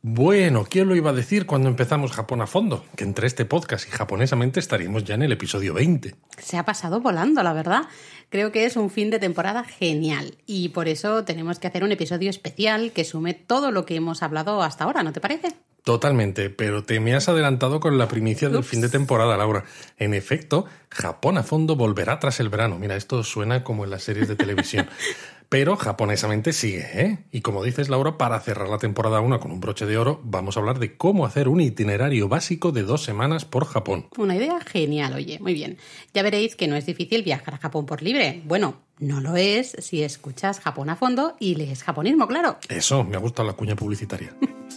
Bueno, ¿quién lo iba a decir cuando empezamos Japón a fondo? Que entre este podcast y japonesamente estaríamos ya en el episodio 20. Se ha pasado volando, la verdad. Creo que es un fin de temporada genial y por eso tenemos que hacer un episodio especial que sume todo lo que hemos hablado hasta ahora, ¿no te parece? Totalmente, pero te me has adelantado con la primicia del fin de temporada, Laura. En efecto, Japón a fondo volverá tras el verano. Mira, esto suena como en las series de televisión. Pero japonesamente sigue, ¿eh? Y como dices, Laura, para cerrar la temporada 1 con un broche de oro, vamos a hablar de cómo hacer un itinerario básico de dos semanas por Japón. Una idea genial, oye, muy bien. Ya veréis que no es difícil viajar a Japón por libre. Bueno, no lo es si escuchas Japón a fondo y lees japonismo, claro. Eso, me ha gustado la cuña publicitaria.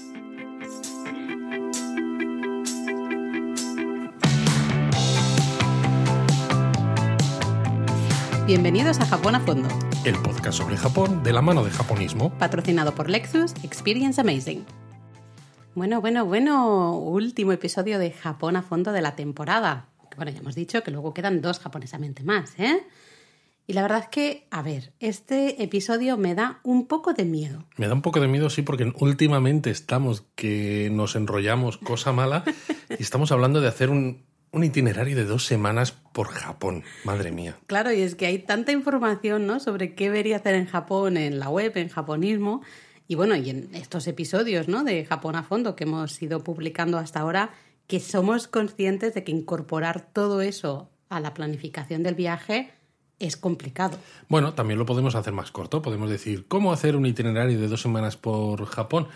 Bienvenidos a Japón a fondo. El podcast sobre Japón de la mano de japonismo. Patrocinado por Lexus Experience Amazing. Bueno, bueno, bueno, último episodio de Japón a fondo de la temporada. Bueno, ya hemos dicho que luego quedan dos japonesamente más, ¿eh? Y la verdad es que, a ver, este episodio me da un poco de miedo. Me da un poco de miedo, sí, porque últimamente estamos que nos enrollamos cosa mala y estamos hablando de hacer un, un itinerario de dos semanas por Japón, madre mía. Claro, y es que hay tanta información ¿no? sobre qué debería hacer en Japón, en la web, en japonismo. Y bueno, y en estos episodios ¿no? de Japón a fondo que hemos ido publicando hasta ahora, que somos conscientes de que incorporar todo eso a la planificación del viaje es complicado. Bueno, también lo podemos hacer más corto. Podemos decir, ¿cómo hacer un itinerario de dos semanas por Japón?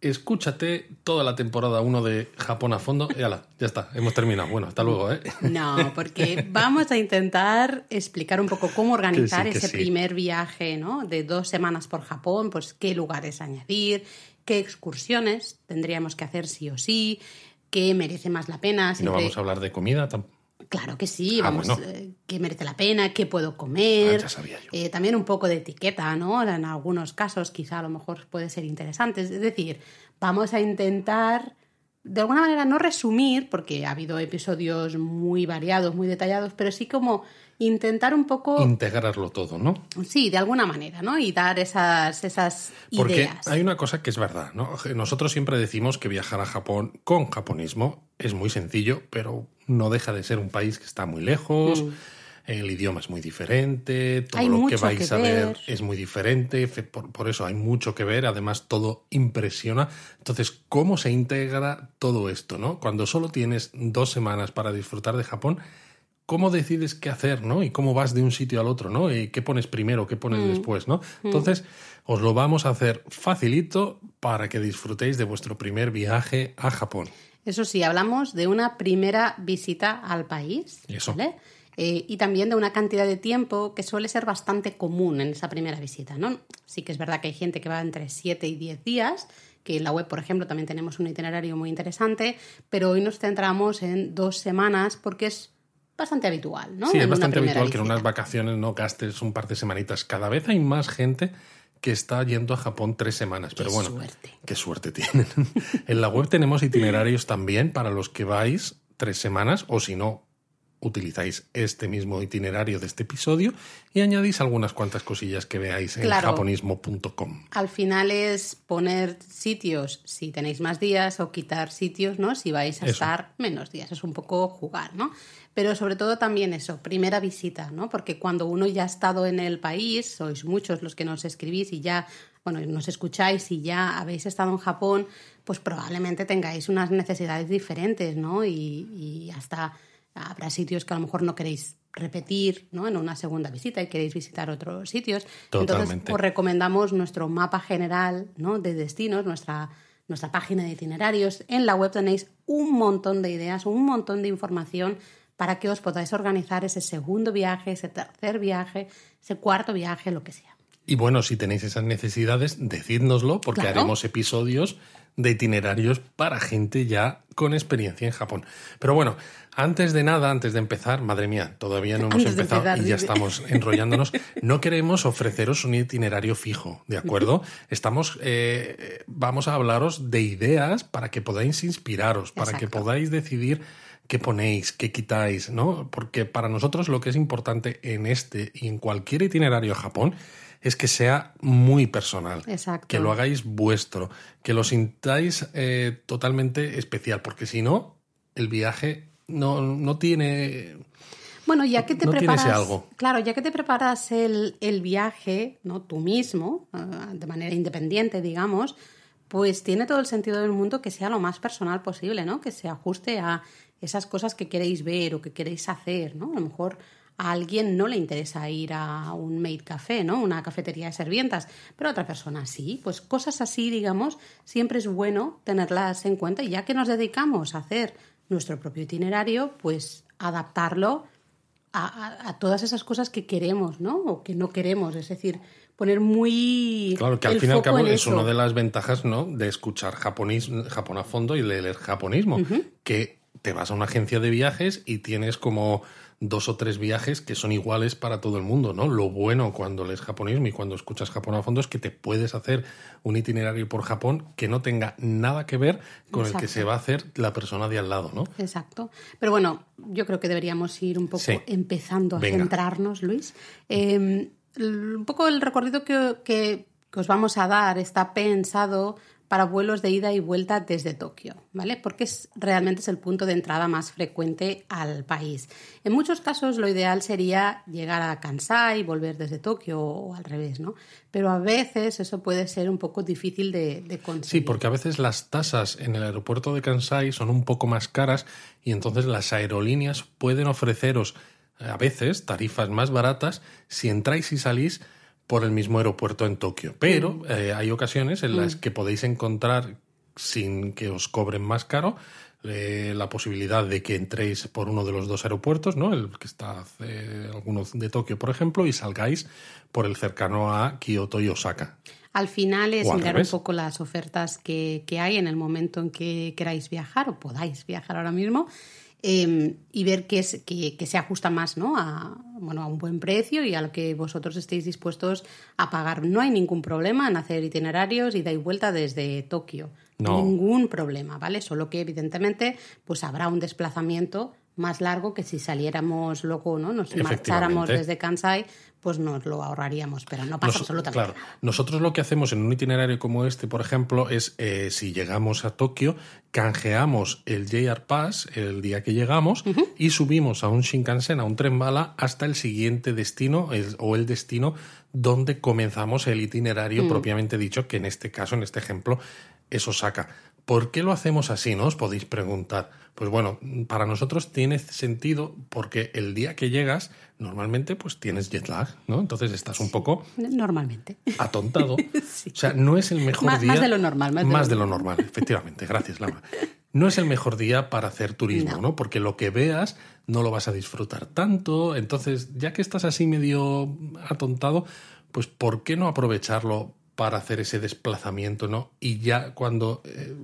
Escúchate toda la temporada 1 de Japón a fondo y ala, ya está, hemos terminado. Bueno, hasta luego, ¿eh? No, porque vamos a intentar explicar un poco cómo organizar ese primer viaje, ¿no? De dos semanas por Japón, pues qué lugares añadir, qué excursiones tendríamos que hacer sí o sí, qué merece más la pena. No vamos a hablar de comida tampoco. Claro que sí, ah, vamos, eh, qué merece la pena, qué puedo comer. Ah, sabía yo. Eh, también un poco de etiqueta, ¿no? En algunos casos quizá a lo mejor puede ser interesante. Es decir, vamos a intentar, de alguna manera, no resumir, porque ha habido episodios muy variados, muy detallados, pero sí como intentar un poco... Integrarlo todo, ¿no? Sí, de alguna manera, ¿no? Y dar esas, esas Porque hay una cosa que es verdad, ¿no? Nosotros siempre decimos que viajar a Japón con japonismo es muy sencillo, pero no deja de ser un país que está muy lejos. Mm. El idioma es muy diferente, todo lo que vais a ver. es muy diferente, por, por, eso hay mucho que ver, además todo impresiona. Entonces, ¿cómo se integra todo esto, no? Cuando solo tienes dos semanas para disfrutar de Japón, cómo decides qué hacer, ¿no? Y cómo vas de un sitio al otro, ¿no? Y qué pones primero, qué pones mm. después, ¿no? Mm. Entonces, os lo vamos a hacer facilito para que disfrutéis de vuestro primer viaje a Japón. Eso sí, hablamos de una primera visita al país, Eso. ¿vale? Eh, y también de una cantidad de tiempo que suele ser bastante común en esa primera visita, ¿no? Sí que es verdad que hay gente que va entre 7 y 10 días, que en la web, por ejemplo, también tenemos un itinerario muy interesante, pero hoy nos centramos en dos semanas porque es bastante habitual, ¿no? Sí, es bastante habitual que en unas vacaciones no gastes un par de semanitas. Cada vez hay más gente que está yendo a Japón tres semanas. Pero bueno, suerte. qué suerte tienen. en la web tenemos itinerarios también para los que vais tres semanas o si no, utilizáis este mismo itinerario de este episodio y añadís algunas cuantas cosillas que veáis en japonismo.com. Al final es poner sitios si tenéis más días o quitar sitios, ¿no? Si vais a estar menos días. Es un poco jugar, ¿no? Pero sobre todo también eso, primera visita, ¿no? Porque cuando uno ya ha estado en el país, sois muchos los que nos escribís y ya, bueno, nos escucháis y ya habéis estado en Japón, pues probablemente tengáis unas necesidades diferentes, ¿no? Y, y hasta Habrá sitios que a lo mejor no queréis repetir ¿no? en una segunda visita y queréis visitar otros sitios. Entonces, os recomendamos nuestro mapa general ¿no? de destinos, nuestra, nuestra página de itinerarios. En la web tenéis un montón de ideas, un montón de información para que os podáis organizar ese segundo viaje, ese tercer viaje, ese cuarto viaje, lo que sea. Y bueno, si tenéis esas necesidades, decídnoslo porque haremos episodios de itinerarios para gente ya con experiencia en Japón. Pero bueno, antes de nada, antes de empezar, madre mía, todavía no hemos empezado y ya estamos enrollándonos. No queremos ofreceros un itinerario fijo, ¿de acuerdo? Estamos, eh, vamos a hablaros de ideas para que podáis inspiraros, para que podáis decidir qué ponéis, qué quitáis, ¿no? Porque para nosotros lo que es importante en este y en cualquier itinerario a Japón es que sea muy personal. Exacto. Que lo hagáis vuestro, que lo sintáis eh, totalmente especial, porque si no, el viaje no, no tiene. Bueno, ya que te no preparas. algo. Claro, ya que te preparas el, el viaje, ¿no? Tú mismo, eh, de manera independiente, digamos, pues tiene todo el sentido del mundo que sea lo más personal posible, ¿no? Que se ajuste a esas cosas que queréis ver o que queréis hacer, ¿no? A lo mejor a alguien no le interesa ir a un maid café, ¿no? Una cafetería de servientas, pero a otra persona sí. Pues cosas así, digamos, siempre es bueno tenerlas en cuenta y ya que nos dedicamos a hacer nuestro propio itinerario, pues adaptarlo a, a- a todas esas cosas que queremos, ¿no? O que no queremos, es decir, poner muy Claro, que al fin y al cabo es eso. una de las ventajas, ¿no? De escuchar japonés, Japón a fondo y leer japonismo. Que te vas a una agencia de viajes y tienes como dos o tres viajes que son iguales para todo el mundo, ¿no? Lo bueno cuando lees japonismo y cuando escuchas Japón a fondo es que te puedes hacer un itinerario por Japón que no tenga nada que ver con el que se va a hacer la persona de al lado, ¿no? Exacto. Pero bueno, yo creo que deberíamos ir un poco Sí. empezando a Venga. centrarnos, Luis. Eh, l- un poco el recorrido que, que- que os vamos a dar está pensado para vuelos de ida y vuelta desde Tokio, ¿vale? Porque es, realmente es el punto de entrada más frecuente al país. En muchos casos lo ideal sería llegar a Kansai, volver desde Tokio o al revés, ¿no? Pero a veces eso puede ser un poco difícil de, de Sí, conseguir. porque a veces las tasas en el aeropuerto de Kansai son un poco más caras y entonces las aerolíneas pueden ofreceros eh, a veces tarifas más baratas si entráis y salís por el mismo aeropuerto en Tokio. Pero eh, hay ocasiones en las que podéis encontrar, sin que os cobren más caro, eh, la posibilidad de que entréis por uno de los dos aeropuertos, ¿no? El que está eh, alguno de Tokio, por ejemplo, y salgáis por el cercano a Kioto y Osaka. Al final es al mirar revés. un poco las ofertas que, que hay en el momento en que queráis viajar o podáis viajar ahora mismo eh, y ver qué, es, qué, qué se ajusta más ¿no? a, bueno, a un buen precio y a lo que vosotros estéis dispuestos a pagar. No hay ningún problema en hacer itinerarios ida y vuelta desde Tokio. No. Ningún problema, ¿vale? Solo que evidentemente pues habrá un desplazamiento más largo que si saliéramos luego, ¿no? Nos marcháramos desde Kansai, pues nos lo ahorraríamos, pero no pasa Nos- absolutamente claro, nada. nosotros lo que hacemos en un itinerario como este, por ejemplo, es eh, si llegamos a Tokio, canjeamos el JR Pass el día que llegamos y subimos a un Shinkansen, a un tren bala, hasta el siguiente destino el- o el destino donde comenzamos el itinerario Mm. propiamente dicho, que en este caso, en este ejemplo, es Osaka. ¿Por qué lo hacemos así? No os podéis preguntar. Pues bueno, para nosotros tiene sentido porque el día que llegas, normalmente pues tienes jet lag, ¿no? Entonces estás un poco Normalmente. atontado. O sea, no es el mejor Más- día. más de lo normal, más de lo de lo normal, efectivamente. Gracias, Laura. No es el mejor día para hacer turismo, No. ¿no? Porque lo que veas no lo vas a disfrutar tanto. Entonces, ya que estás así medio atontado, pues ¿por qué no aprovecharlo para hacer ese desplazamiento, ¿no? Y ya cuando eh,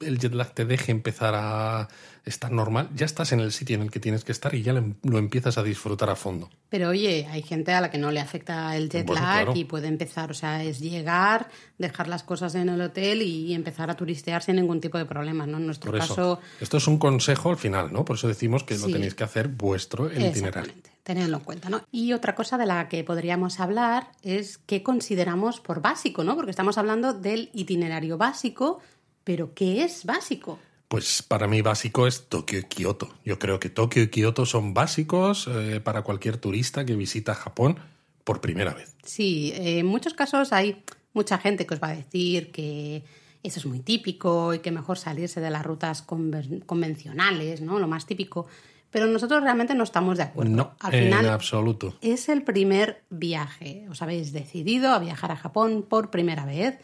el jet lag te deje empezar a estar normal, ya estás en el sitio en el que tienes que estar y ya lo, lo empiezas a disfrutar a fondo. Pero oye, hay gente a la que no le afecta el jet Bueno, lag claro. y puede empezar, o sea, es llegar, dejar las cosas en el hotel y empezar a turistear sin ningún tipo de problema, ¿no? En nuestro Por eso, caso, esto es un consejo al final, ¿no? Por eso decimos que lo tenéis que hacer vuestro el itinerario. Tenedlo en cuenta, ¿no? Y otra cosa de la que podríamos hablar es qué consideramos por básico, ¿no? Porque estamos hablando del itinerario básico, pero ¿qué es básico? Pues para mí básico es Tokio y Kioto. Yo creo que Tokio y Kioto son básicos eh, para cualquier turista que visita Japón por primera vez. Sí, eh, en muchos casos hay mucha gente que os va a decir que eso es muy típico y que mejor salirse de las rutas conven- convencionales, ¿no? Lo más típico. Pero nosotros realmente no estamos de acuerdo. No, Al en final absoluto. es el primer viaje. Os habéis decidido a viajar a Japón por primera vez.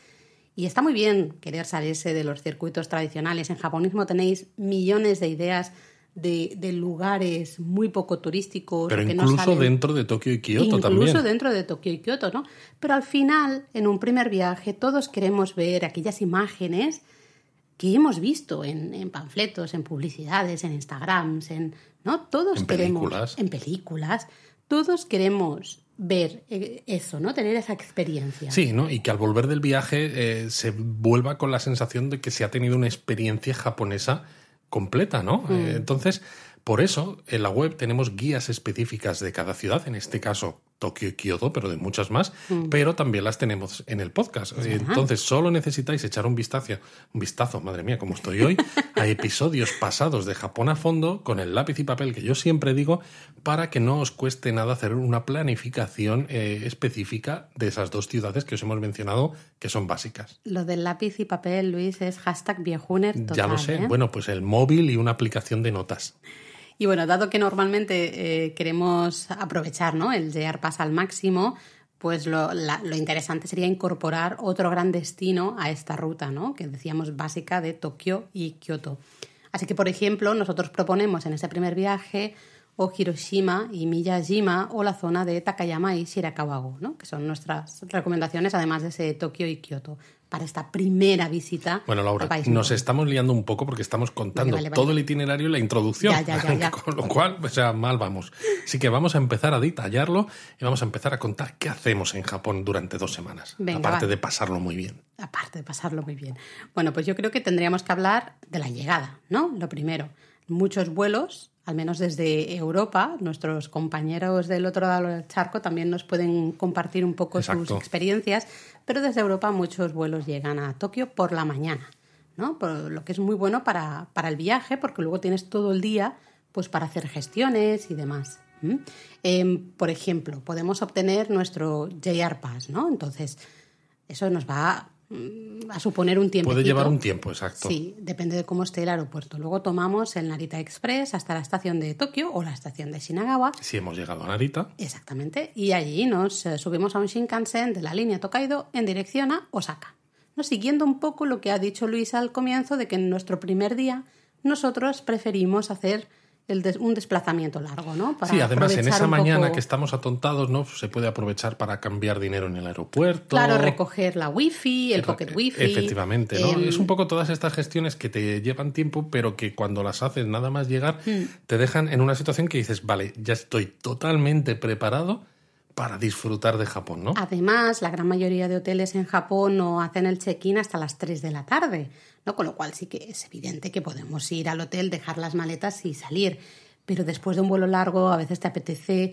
Y está muy bien querer salirse de los circuitos tradicionales. En japonismo tenéis millones de ideas de, de lugares muy poco turísticos. Pero que no incluso salen- dentro de Tokio y Kioto Incluso también. dentro de Tokio y Kioto, ¿no? Pero al final, en un primer viaje, todos queremos ver aquellas imágenes que hemos visto en, en panfletos, en publicidades, en Instagrams, en ¿no? Todos En queremos películas. en películas, todos queremos ver eh, eso, ¿no? Tener esa experiencia. Sí, ¿no? Y que al volver del viaje eh, se vuelva con la sensación de que se ha tenido una experiencia japonesa completa, ¿no? Eh, entonces, por eso, en la web tenemos guías específicas de cada ciudad, en este caso Tokio y Kioto, pero de muchas más, Mm. pero también las tenemos en el podcast. Entonces, solo necesitáis echar un vistazo, un vistazo, madre mía, como estoy hoy, a episodios pasados de Japón a fondo con el lápiz y papel que yo siempre digo para que no os cueste nada hacer una planificación eh, específica de esas dos ciudades que os hemos mencionado que son básicas. Lo del lápiz y papel, Luis, es hashtag viejuner total. ya lo sé. ¿eh? Bueno, pues el móvil y una aplicación de notas. Y bueno, dado que normalmente eh, queremos aprovechar ¿no? el JR Pass al máximo, pues lo, lo interesante sería incorporar otro gran destino a esta ruta, ¿no? que decíamos básica de Tokio y Kioto. Así que, por ejemplo, nosotros proponemos en ese primer viaje o Hiroshima y Miyajima o la zona de Takayama y Shirakawago, ¿no? que son nuestras recomendaciones, además de ese Tokio y Kioto, para esta primera visita Bueno, Laura, al país nos estamos liando un poco porque estamos contando Vale, vale, vale. todo el itinerario y la introducción. Ya, ya, ya, ya. Con lo cual, o sea, mal vamos. Así que vamos a empezar a detallarlo y vamos a empezar a contar qué hacemos en Japón durante dos semanas. Venga, aparte va. de pasarlo muy bien. aparte de pasarlo muy bien. Bueno, pues yo creo que tendríamos que hablar de la llegada, ¿no? Lo primero, muchos vuelos, al menos desde Europa, nuestros compañeros del otro lado del charco también nos pueden compartir un poco sus experiencias, pero desde Europa muchos vuelos llegan a Tokio por la mañana, ¿no? Por lo que es muy bueno para, para el viaje, porque luego tienes todo el día pues para hacer gestiones y demás. Em, por ejemplo, podemos obtener nuestro JR Pass, ¿no? Entonces, eso nos va a suponer un tiempo. Puede llevar un tiempo, exacto. Sí, depende de cómo esté el aeropuerto. Luego tomamos el Narita Express hasta la estación de Tokio o la estación de Shinagawa. Si hemos llegado a Narita, Exactamente. Y allí nos eh, subimos a un Shinkansen de la línea Tokaido en dirección a Osaka. ¿No? Siguiendo un poco lo que ha dicho Luis al comienzo de que en nuestro primer día nosotros preferimos hacer el des- un desplazamiento largo, ¿no? Para sí, además en esa mañana poco- que estamos atontados, ¿no? Se puede aprovechar para cambiar dinero en el aeropuerto. Claro, recoger la wifi, el pocket wifi. Efectivamente, ¿no? em, es un poco todas estas gestiones que te llevan tiempo, pero que cuando las haces nada más llegar, Hmm. te dejan en una situación que dices, vale, ya estoy totalmente preparado para disfrutar de Japón, ¿no? Además, la gran mayoría de hoteles en Japón no hacen el check-in hasta las 3 de la tarde, ¿no? Con lo cual sí que es evidente que podemos ir al hotel, dejar las maletas y salir. Pero después de un vuelo largo, a veces te apetece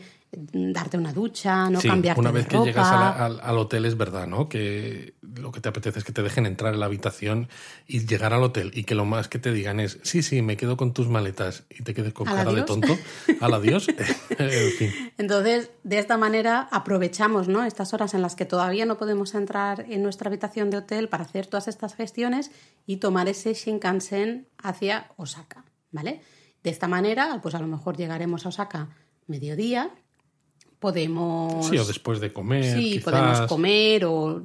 mm, darte una ducha, no sí, cambiarte una de vez que ropa. llegas la- al, al hotel es verdad, ¿no? Que lo que te apetece es que te dejen entrar en la habitación y llegar al hotel y que lo más que te digan es, sí, sí, me quedo con tus maletas y te quedes con ¿Al cara de tonto. Al adiós. en fin. Entonces, de esta manera aprovechamos ¿no? estas horas en las que todavía no podemos entrar en nuestra habitación de hotel para hacer todas estas gestiones y tomar ese Shinkansen hacia Osaka, ¿vale? De esta manera, pues a lo mejor llegaremos a Osaka mediodía, podemos... Sí, o después de comer. Sí, quizás. podemos comer o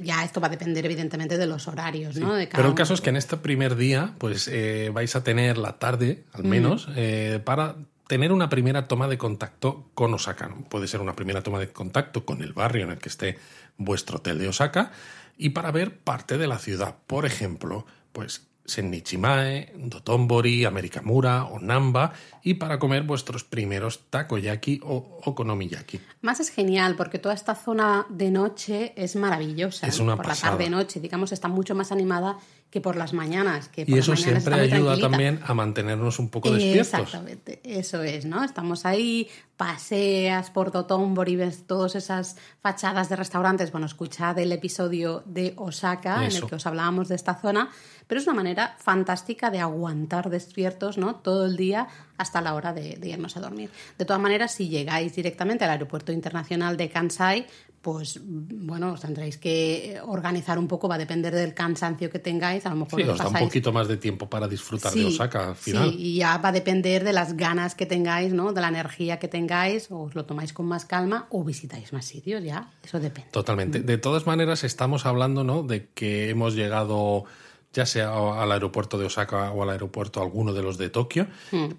ya esto va a depender evidentemente de los horarios, ¿no? De cada Pero el uno. caso es que en este primer día, pues eh, vais a tener la tarde, al menos, eh, para tener una primera toma de contacto con Osaka. Puede ser una primera toma de contacto con el barrio en el que esté vuestro hotel de Osaka y para ver parte de la ciudad. Por ejemplo, pues Sennichimae, Dotonbori, Amerikamura o Namba y para comer vuestros primeros takoyaki o okonomiyaki. Más es genial porque toda esta zona de noche es maravillosa. Es una por pasada. la tarde-noche, digamos, está mucho más animada que por las mañanas. Que por Y eso siempre ayuda también a mantenernos un poco despiertos. Exactamente, eso es, ¿no? Estamos ahí, paseas por Dotonbori, ves todas esas fachadas de restaurantes. Bueno, escuchad el episodio de Osaka en Eso. el que os hablábamos de esta zona, pero es una manera fantástica de aguantar despiertos, ¿no? Todo el día hasta la hora de, de irnos a dormir. De todas maneras, si llegáis directamente al aeropuerto internacional de Kansai, pues bueno, os tendréis que organizar un poco, va a depender del cansancio que tengáis, a lo mejor Sí, os da un poquito más de tiempo para disfrutar de Osaka al final. Sí, y ya va a depender de las ganas que tengáis, ¿no? De la energía que tengáis, o os lo tomáis con más calma, o visitáis más sitios, ya, eso depende. Totalmente. De todas maneras, estamos hablando, ¿no? De que hemos llegado ya sea al aeropuerto de Osaka o al aeropuerto alguno de los de Tokio,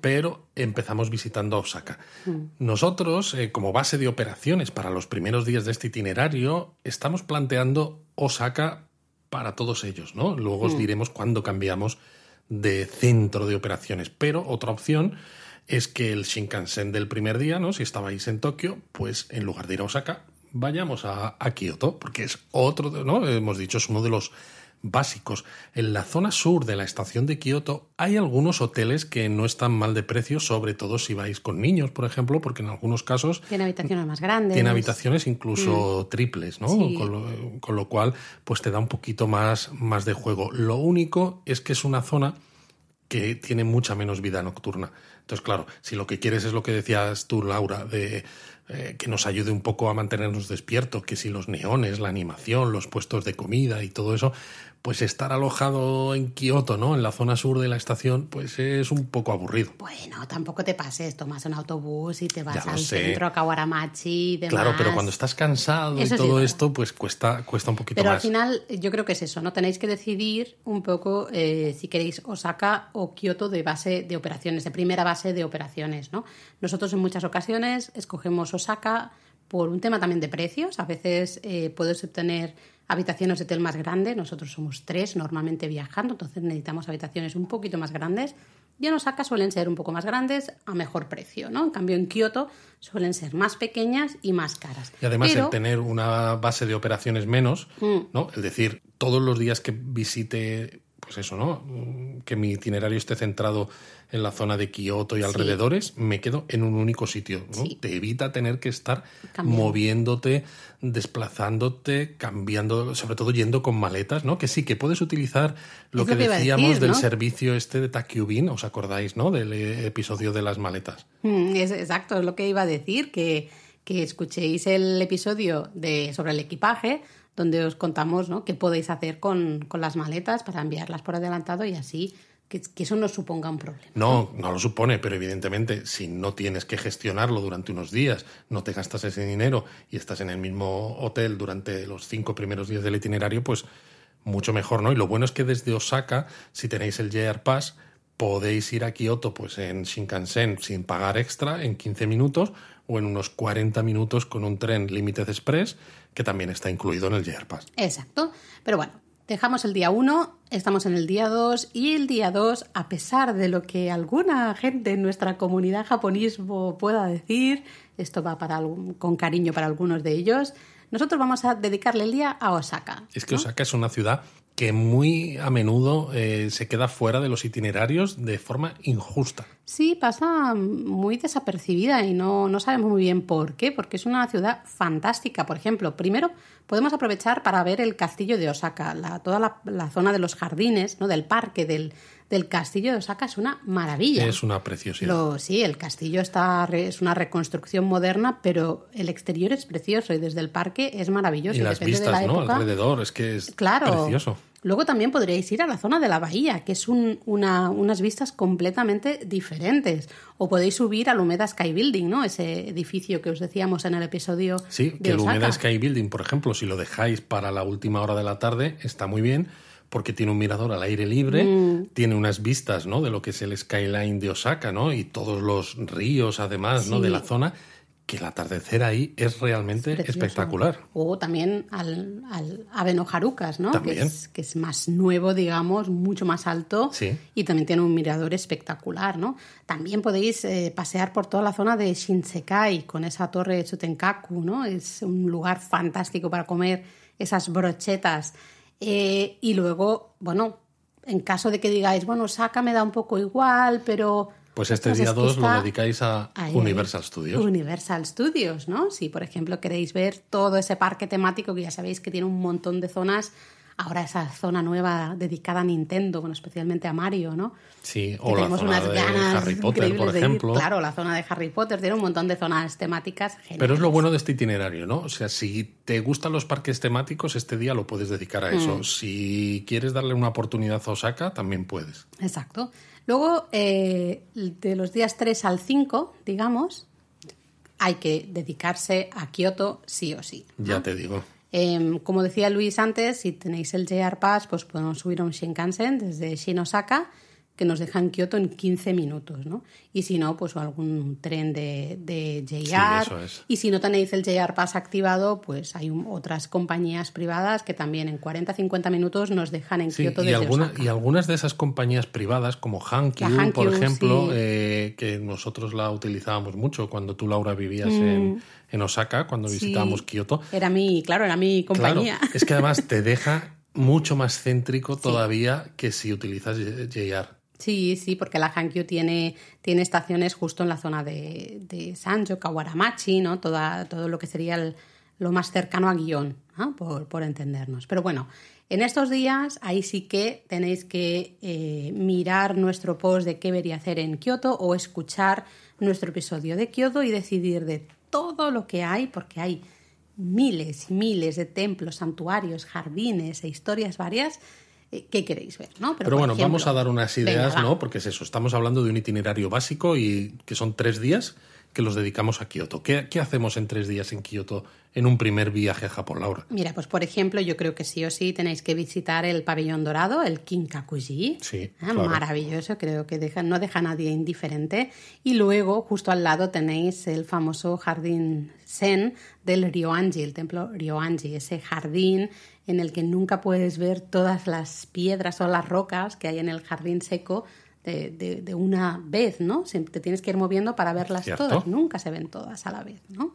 pero empezamos visitando Osaka. Nosotros, eh, como base de operaciones para los primeros días de este itinerario, estamos planteando Osaka para todos ellos, ¿no? Luego os diremos cuándo cambiamos de centro de operaciones, pero otra opción es que el Shinkansen del primer día, ¿no? Si estabais en Tokio, pues en lugar de ir a Osaka, vayamos a, a Kioto, porque es otro, ¿no? Hemos dicho, es uno de los básicos. En la zona sur de la estación de Kioto hay algunos hoteles que no están mal de precio, sobre todo si vais con niños, por ejemplo, porque en algunos casos... Tiene habitaciones más grandes. Tiene habitaciones incluso mm. triples, ¿no? Con, lo, cual, pues te da un poquito más, más de juego. Lo único es que es una zona que tiene mucha menos vida nocturna. Entonces, claro, si lo que quieres es lo que decías tú, Laura, de eh, que nos ayude un poco a mantenernos despiertos, que si los neones, la animación, los puestos de comida y todo eso, pues estar alojado en Kioto, ¿no? En la zona sur de la estación, pues es un poco aburrido. Bueno, tampoco te pases, tomas un autobús y te vas al centro, a Kawaramachi y demás. Claro, pero cuando estás cansado y todo esto, pues cuesta, cuesta un poquito más. Pero al final, yo creo que es eso, ¿no? Tenéis que decidir un poco eh, si queréis Osaka o Kioto de base de operaciones, de primera base de operaciones, ¿no? Nosotros en muchas ocasiones escogemos Osaka por un tema también de precios. A veces eh, puedes obtener habitaciones de hotel más grande. Nosotros somos tres normalmente viajando, entonces necesitamos habitaciones un poquito más grandes. Y en Osaka suelen ser un poco más grandes a mejor precio, ¿no? En cambio en Kioto suelen ser más pequeñas y más caras. Y además el tener una base de operaciones menos, mm. ¿no? Es decir, todos los días que visite pues eso, ¿no? Que mi itinerario esté centrado en la zona de Kioto y alrededores, me quedo en un único sitio. ¿no? Te evita tener que estar moviéndote, desplazándote, cambiando, sobre todo yendo con maletas, ¿no? Que sí, que puedes utilizar lo que, decíamos del servicio este de Takyubin, ¿os acordáis, no? Del episodio de las maletas. Mm, es, exacto, es lo que iba a decir, que, que escuchéis el episodio de, sobre el equipaje donde os contamos ¿no? qué podéis hacer con, las maletas para enviarlas por adelantado y así que, eso no suponga un problema. No, no lo supone, pero evidentemente si no tienes que gestionarlo durante unos días, no te gastas ese dinero y estás en el mismo hotel durante los cinco primeros días del itinerario, pues mucho mejor, ¿no? Y lo bueno es que desde Osaka, si tenéis el JR Pass, podéis ir a Kioto pues en Shinkansen sin pagar extra en 15 minutos o en unos 40 minutos con un tren Limited Express que también está incluido en el JR Pass. Exacto. Pero bueno, dejamos el día 1, estamos en el día 2 y el día 2, a pesar de lo que alguna gente en nuestra comunidad japonismo pueda decir, esto va para con cariño para algunos de ellos, nosotros vamos a dedicarle el día a Osaka. Es que Osaka es una ciudad que muy a menudo eh, se queda fuera de los itinerarios de forma injusta. Sí, pasa muy desapercibida y no, no sabemos muy bien por qué, porque es una ciudad fantástica. Por ejemplo, primero podemos aprovechar para ver el castillo de Osaka, la, toda la, la, zona de los jardines, ¿no? del parque, del, del castillo de Osaka es una maravilla. Es una preciosidad. sí, el castillo está es una reconstrucción moderna, pero el exterior es precioso y desde el parque es maravilloso. Y, las vistas, ¿no? Alrededor, es que es precioso. Luego también podríais ir a la zona de la bahía, que es una, unas vistas completamente diferentes. O podéis subir al Humeda Sky Building, ¿no? Ese edificio que os decíamos en el episodio. Sí, que el Humeda Sky Building, por ejemplo, si lo dejáis para la última hora de la tarde, está muy bien porque tiene un mirador al aire libre, mm. tiene unas vistas, ¿no? De lo que es el skyline de Osaka, ¿no? Y todos los ríos, además, ¿no? De la zona que el atardecer ahí es realmente espectacular. O también al, al Aveno Harukas, ¿no? Que es, que es, más nuevo, digamos, mucho más alto sí. y también tiene un mirador espectacular, ¿no? También podéis eh, pasear por toda la zona de Shinsekai con esa torre de Chutenkaku, ¿no? Es un lugar fantástico para comer esas brochetas eh, y luego, bueno, en caso de que digáis, bueno, Saca me da un poco igual, pero... Pues este día 2 lo dedicáis a Universal Studios. Universal Studios, ¿no? Si, por ejemplo, queréis ver todo ese parque temático que ya sabéis que tiene un montón de zonas ahora esa zona nueva dedicada a Nintendo, bueno, especialmente a Mario, ¿no? Sí, o la zona de Harry Potter, por ejemplo. Claro, la zona de Harry Potter tiene un montón de zonas temáticas. Pero es lo bueno de este itinerario, ¿no? O sea, si te gustan los parques temáticos, este día lo puedes dedicar a eso. Mm. Si quieres darle una oportunidad a Osaka, también puedes. Exacto. Luego, eh, de los días 3 al 5, digamos, hay que dedicarse a Kioto sí o sí. Ya te digo. Em, como decía Luis antes, si tenéis el JR Pass, pues podemos subir a un Shinkansen desde Shinosaka que nos deja en Kioto en 15 minutos, ¿no? Y si no, pues algún tren de, de JR. Y si no tenéis el JR Pass activado, pues hay otras compañías privadas que también en 40-50 minutos nos dejan en Kioto y desde alguna, Y algunas de esas compañías privadas, como Hankyu, por ejemplo, eh, que nosotros la utilizábamos mucho cuando tú, Laura, vivías en, mm. Osaka, cuando visitábamos Kioto. Era mi, claro, era mi compañía. es que además te deja mucho más céntrico todavía que si utilizas JR. Sí, sí, porque la Hankyu tiene, tiene estaciones justo en la zona de, de Sanjo, Kawaramachi, ¿no? Toda, todo lo que sería lo más cercano a guion, por, por, entendernos. Pero bueno, en estos días ahí sí que tenéis que eh, mirar nuestro post de qué debería hacer en Kioto o escuchar nuestro episodio de Kioto y decidir de todo lo que hay, porque hay miles y miles de templos, santuarios, jardines e historias varias qué queréis ver, ¿no? Pero, bueno, vamos a dar unas ideas, ¿no? Porque es eso, estamos hablando de un itinerario básico y que son tres días que los dedicamos a Kioto. ¿Qué, ¿Qué, hacemos en tres días en Kioto en un primer viaje a Japón, Laura? Mira, pues por ejemplo, yo creo que sí o sí tenéis que visitar el pabellón dorado, el Kinkakuji. Sí. Ah, maravilloso, creo que deja, no deja a nadie indiferente. Y luego, justo al lado, tenéis el famoso jardín Zen del Ryoanji, el templo Ryoanji, ese jardín en el que nunca puedes ver todas las piedras o las rocas que hay en el jardín seco de, de, una vez, ¿no? Te tienes que ir moviendo para verlas todas, nunca se ven todas a la vez, ¿no?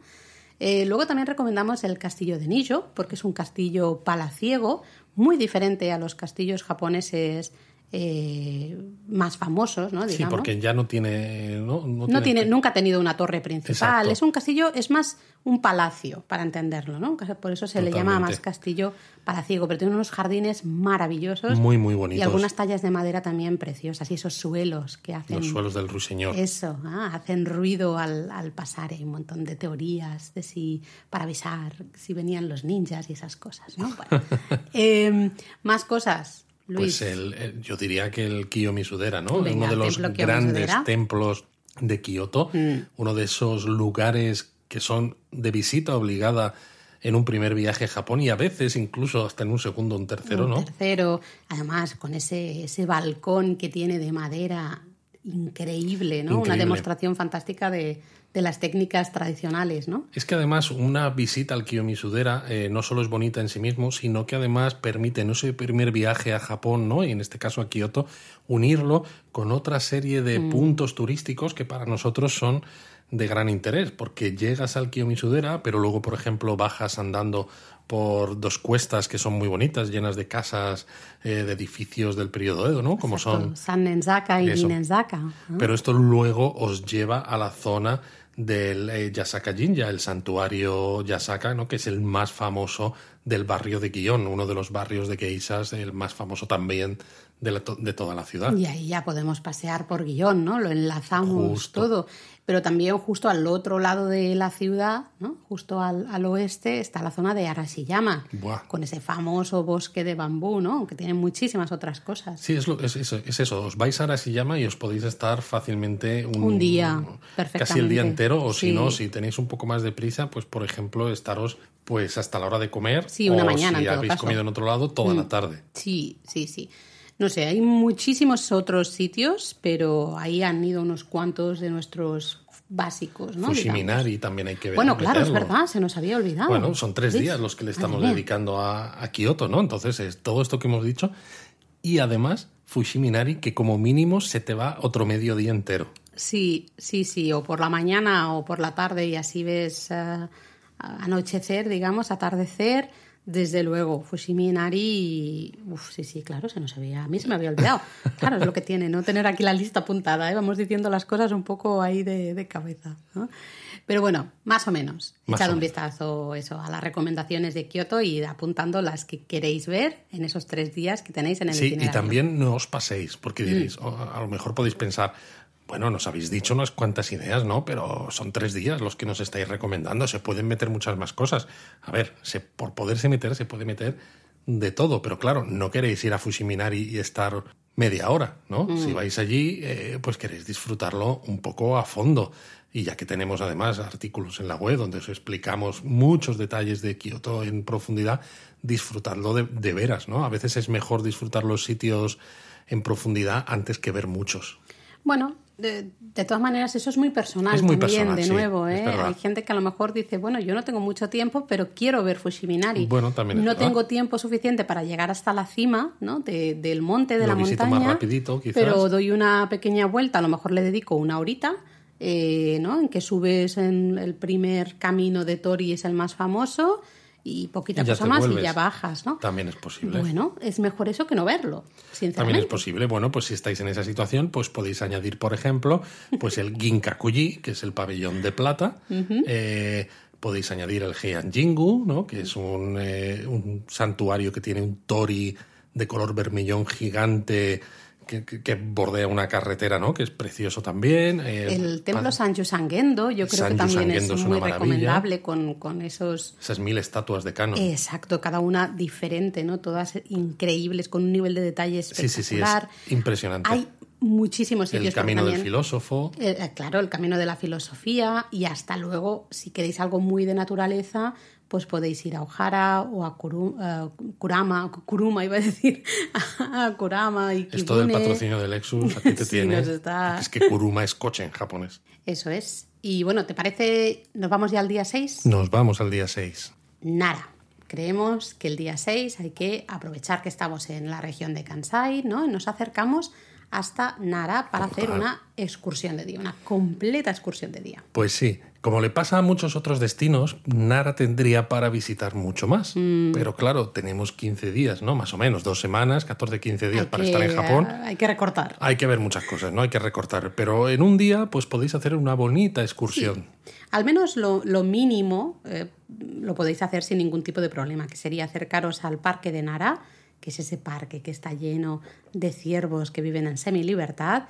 Eh, luego también recomendamos el castillo de Nijo, porque es un castillo palaciego, muy diferente a los castillos japoneses eh, más famosos, ¿no? Sí, porque ya no tiene... No, tiene... nunca ha tenido una torre principal. Es un castillo, es más un palacio, para entenderlo, ¿no? Por eso se le llama más castillo palaciego, pero tiene unos jardines maravillosos. Muy, muy bonitos. Y algunas tallas de madera también preciosas. Y esos suelos que hacen... Los suelos del ruiseñor. Eso, ah, hacen ruido al, pasar. Hay un montón de teorías de si... para avisar si venían los ninjas y esas cosas, ¿no? Em, más cosas pues el, yo diría que el Kiyomisudera, ¿no? uno de los grandes templos de Kioto, mm. uno de esos lugares que son de visita obligada en un primer viaje a Japón y a veces incluso hasta en un segundo o un tercero, un ¿no? Tercero, además con ese, ese balcón que tiene de madera increíble, ¿no? Una demostración fantástica de, de las técnicas tradicionales, ¿no? Es que además una visita al Kiyomisudera eh, no solo es bonita en sí mismo, sino que además permite en ese primer viaje a Japón, ¿no? Y en este caso a Kioto, unirlo con otra serie de mm. puntos turísticos que para nosotros son de gran interés, porque llegas al Kiyomisudera, pero luego, por ejemplo, bajas andando por dos cuestas que son muy bonitas, llenas de casas, eh, de edificios del periodo Edo, ¿no? Como son... San Nenzaka y Ninenzaka. Pero esto luego os lleva a la zona del eh, Yasaka Jinja, el santuario Yasaka, ¿no? que es el más famoso del barrio de Guión, uno de los barrios de Geisas, el más famoso también de, de, toda la ciudad. Y ahí ya podemos pasear por Guión, ¿no? Lo enlazamos todo pero también justo al otro lado de la ciudad, ¿no? justo al, al oeste, está la zona de Arashiyama, con ese famoso bosque de bambú, ¿no? aunque tiene muchísimas otras cosas. Sí, es, lo, es, es, eso, os vais a Arashiyama y os podéis estar fácilmente un, día, perfectamente. casi el día entero, o si no, si tenéis un poco más de prisa, pues por ejemplo, estaros pues hasta la hora de comer, sí, una o mañana, si habéis comido en otro lado, toda la mm. tarde. Sí, sí, sí. No sé, hay muchísimos otros sitios, pero ahí han ido unos cuantos de nuestros básicos, ¿no? Fushiminari también hay que ver. Bueno, claro, es verdad, se nos había olvidado. Bueno, son tres días los que le estamos dedicando a, Kioto, ¿no? Entonces es todo esto que hemos dicho y además Fushiminari que como mínimo se te va otro medio día entero. Sí, sí, sí, o por la mañana o por la tarde y así ves eh, anochecer, digamos, atardecer desde luego, Fushimi Inari, uf, sí, sí, claro, se nos había, a mí se me había olvidado. Claro, es lo que tiene, no tener aquí la lista apuntada, ¿eh? vamos diciendo las cosas un poco ahí de, cabeza. Pero bueno, más o menos, echad un vistazo eso, a las recomendaciones de Kioto y apuntando las que queréis ver en esos tres días que tenéis en el Sí, y también no os paséis, porque diréis, mm. a lo mejor podéis pensar, bueno, nos habéis dicho unas cuantas ideas, ¿no? Pero son tres días los que nos estáis recomendando. Se pueden meter muchas más cosas. A ver, se, por poderse meter, se puede meter de todo. Pero claro, no queréis ir a Fushiminari y estar media hora, ¿no? Mm. Si vais allí, eh, pues queréis disfrutarlo un poco a fondo. Y ya que tenemos además artículos en la web donde os explicamos muchos detalles de Kioto en profundidad, disfrutadlo de, de veras, ¿no? A veces es mejor disfrutar los sitios en profundidad antes que ver muchos. Bueno, de, todas maneras, eso es muy personal es muy también, de nuevo. ¿eh? Hay gente que a lo mejor dice, bueno, yo no tengo mucho tiempo, pero quiero ver Fushiminari. Bueno, también no tengo tiempo suficiente para llegar hasta la cima ¿no? del monte, de la montaña. Más rapidito, quizás. Pero doy una pequeña vuelta, a lo mejor le dedico una horita. Eh, ¿no? En que subes en el primer camino de Tori, es el más famoso, y poquita ya cosa más vuelves. y ya bajas, ¿no? También es posible. Bueno, es mejor eso que no verlo, sinceramente. También es posible. Bueno, pues si estáis en esa situación, pues podéis añadir, por ejemplo, pues el Ginkakuji, que es el pabellón de plata. Eh, podéis añadir el Heian-Jingu, ¿no? que es un, eh, un santuario que tiene un tori de color vermillón gigante que, bordea una carretera, ¿no? Que es precioso también. Eh, El templo Sanju Sangendo, yo creo que también es es muy recomendable con, con esos... Esas mil estatuas de Kano. Exacto, cada una diferente, ¿no? Todas increíbles, con un nivel de detalle sí, sí, sí, espectacular. es impresionante. Hay muchísimos sitios. el camino del filósofo. Eh, claro, el camino de la filosofía y hasta luego, si queréis algo muy de naturaleza, pues podéis ir a Ojara o a Kuru- eh, Kurama, Kuruma iba a decir, a Kurama y Esto del Kibune. patrocinio del Lexus, aquí te Sí, tiene. está- Es que Kuruma es coche en japonés. Eso es. Y bueno, ¿te parece? ¿Nos vamos ya al día 6? Nos vamos al día 6. Nara. Creemos que el día 6 hay que aprovechar que estamos en la región de Kansai, ¿no? Nos acercamos hasta Nara para hacer una excursión de día, una completa excursión de día. Pues sí, como le pasa a muchos otros destinos, Nara tendría para visitar mucho más. Mm. Pero claro, tenemos 15 días, ¿no? Más o menos, dos semanas, 14, 15 días Hay para que- estar en Japón. Hay que recortar. Hay que ver muchas cosas, ¿no? Hay que recortar. Pero en un día, pues podéis hacer una bonita excursión. Al menos lo, lo mínimo eh, lo podéis hacer sin ningún tipo de problema, que sería acercaros al parque de Nara, que es ese parque que está lleno de ciervos que viven en semilibertad,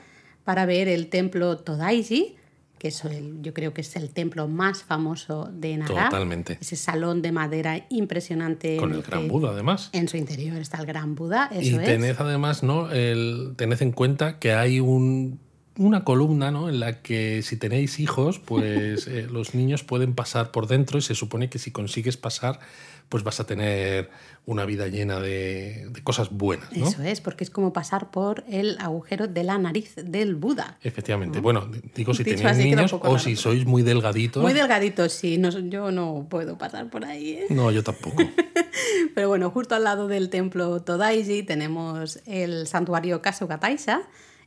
para ver el templo Todaiji, que es el- yo creo que es el templo más famoso de Nara. Totalmente. Ese salón de madera impresionante. Con el gran Buda, además. En su interior está el gran Buda, Y eso es. tened además, ¿no? El, tened en cuenta que hay un, una columna, ¿no? En la que si tenéis hijos, pues eh, los niños pueden pasar por dentro y se supone que si consigues pasar, pues vas a tener una vida llena de, de cosas buenas, ¿no? Eso es, porque es como pasar por el agujero de la nariz del Buda. Efectivamente. Bueno, digo si Dicho tenéis niños o raro, si pero- sois muy delgaditos. Muy delgadito, sí. No, yo no puedo pasar por ahí. ¿eh? No, yo tampoco. Pero bueno, justo al lado del templo Todaiji tenemos el santuario Kasugataisha,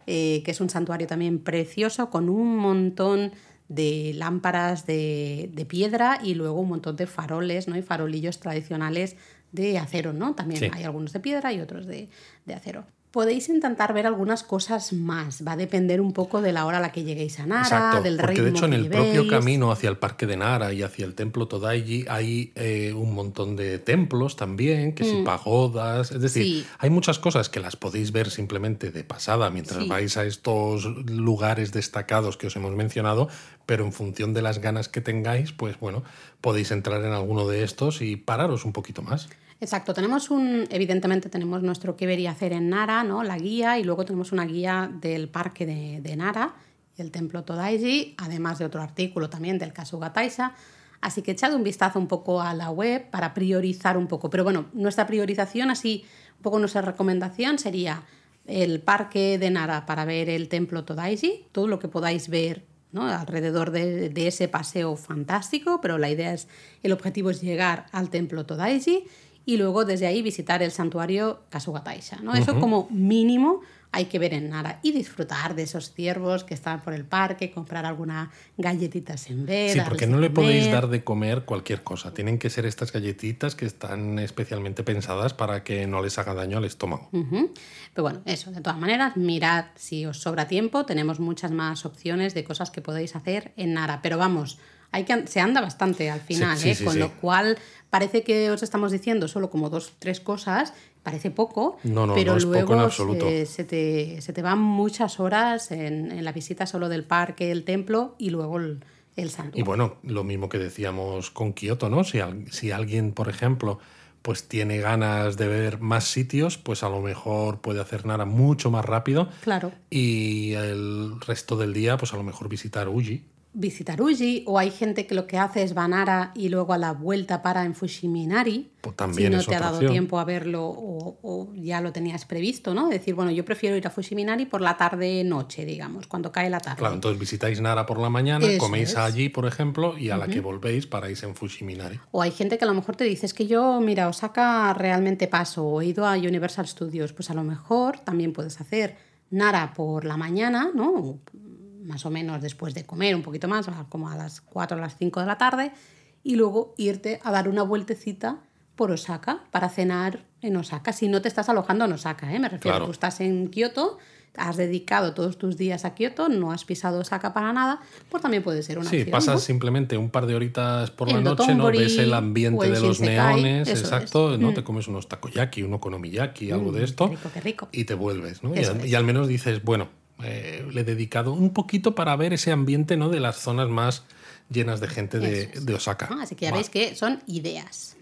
eh, que es un santuario también precioso con un montón de lámparas de, de piedra y luego un montón de faroles ¿no? y farolillos tradicionales de acero, ¿no? También Sí. hay algunos de piedra y otros de, de acero. Podéis intentar ver algunas cosas más, va a depender un poco de la hora a la que lleguéis a Nara, Exacto, del porque ritmo de hecho en el propio camino hacia el parque de Nara y hacia el templo Todaiji hay eh, un montón de templos también, que si pagodas, es decir, Mm. Sí. hay muchas cosas que las podéis ver simplemente de pasada mientras Sí. vais a estos lugares destacados que os hemos mencionado, pero en función de las ganas que tengáis, pues bueno, podéis entrar en alguno de estos y pararos un poquito más. Exacto, tenemos un, evidentemente tenemos nuestro que ver y hacer en Nara, ¿no? La guía, y luego tenemos una guía del parque de, de Nara y el templo Todaiji, además de otro artículo también del Kasuga Taisha. Así que echad un vistazo un poco a la web para priorizar un poco. Pero bueno, nuestra priorización, así, un poco nuestra recomendación sería el parque de Nara para ver el templo Todaiji, todo lo que podáis ver ¿no? alrededor de, de ese paseo fantástico, pero la idea es, el objetivo es llegar al templo Todaiji y luego desde ahí visitar el santuario Kasuga Taisha. ¿no? Eso como mínimo hay que ver en Nara y disfrutar de esos ciervos que están por el parque, comprar alguna galletitas en vez. Sí, porque no le podéis dar de comer cualquier cosa. Tienen que ser estas galletitas que están especialmente pensadas para que no les haga daño al estómago. Pero bueno, eso, de todas maneras, mirad si os sobra tiempo, tenemos muchas más opciones de cosas que podéis hacer en Nara. Pero vamos, hay que, se anda bastante al final, sí, ¿eh? sí, con lo cual parece que os estamos diciendo solo como dos, tres cosas, parece poco, No, no, pero no luego. Se, se te, se te van muchas horas en, en la visita solo del parque, el templo y luego el, el santuario. Y bueno, lo mismo que decíamos con Kioto, ¿no? Si, al- si alguien, por ejemplo, pues tiene ganas de ver más sitios, pues a lo mejor puede hacer Nara mucho más rápido Claro. y el resto del día, pues a lo mejor visitar Uji. Visitar Uji, o hay gente que lo que hace es Banara y luego a la vuelta para en Fushiminari. Pues también si no te ha dado opción. tiempo a verlo o, o ya lo tenías previsto, ¿no? Decir, bueno, yo prefiero ir a Fushiminari por la tarde-noche, digamos, cuando cae la tarde. Claro, entonces visitáis Nara por la mañana, Eso coméis es. allí, por ejemplo, y a la que volvéis paráis en Fushiminari. O hay gente que a lo mejor te dice, es que yo, mira, Osaka realmente paso, o he ido a Universal Studios, pues a lo mejor también puedes hacer Nara por la mañana, ¿no? Más o menos después de comer, un poquito más, como a las 4 o las 5 de la tarde, y luego irte a dar una vueltecita por Osaka para cenar en Osaka. Si no te estás alojando en Osaka, ¿eh? me refiero, Claro. tú estás en Kioto, has dedicado todos tus días a Kioto, no has pisado Osaka para nada, pues también puede ser una Sí, opción, pasas ¿no? simplemente un par de horitas por la noche, ¿no? Ves el ambiente en de los neones, exacto, es. ¿no? Mm. Te comes unos takoyaki, un okonomiyaki, algo de esto. Qué rico, qué rico. Y te vuelves, ¿no? Al- y al menos dices, bueno, eh, le he dedicado un poquito para ver ese ambiente, ¿no? De las zonas más llenas de gente de, Eso es. de Osaka. Ah, Así que ya Va. veis que son ideas.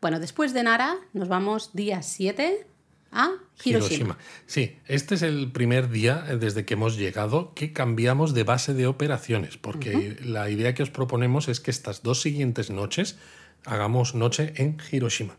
Bueno, después de Nara nos vamos día 7 a Hiroshima. Sí, este es el primer día eh, desde que hemos llegado que cambiamos de base de operaciones, porque la idea que os proponemos es que estas dos siguientes noches hagamos noche en Hiroshima.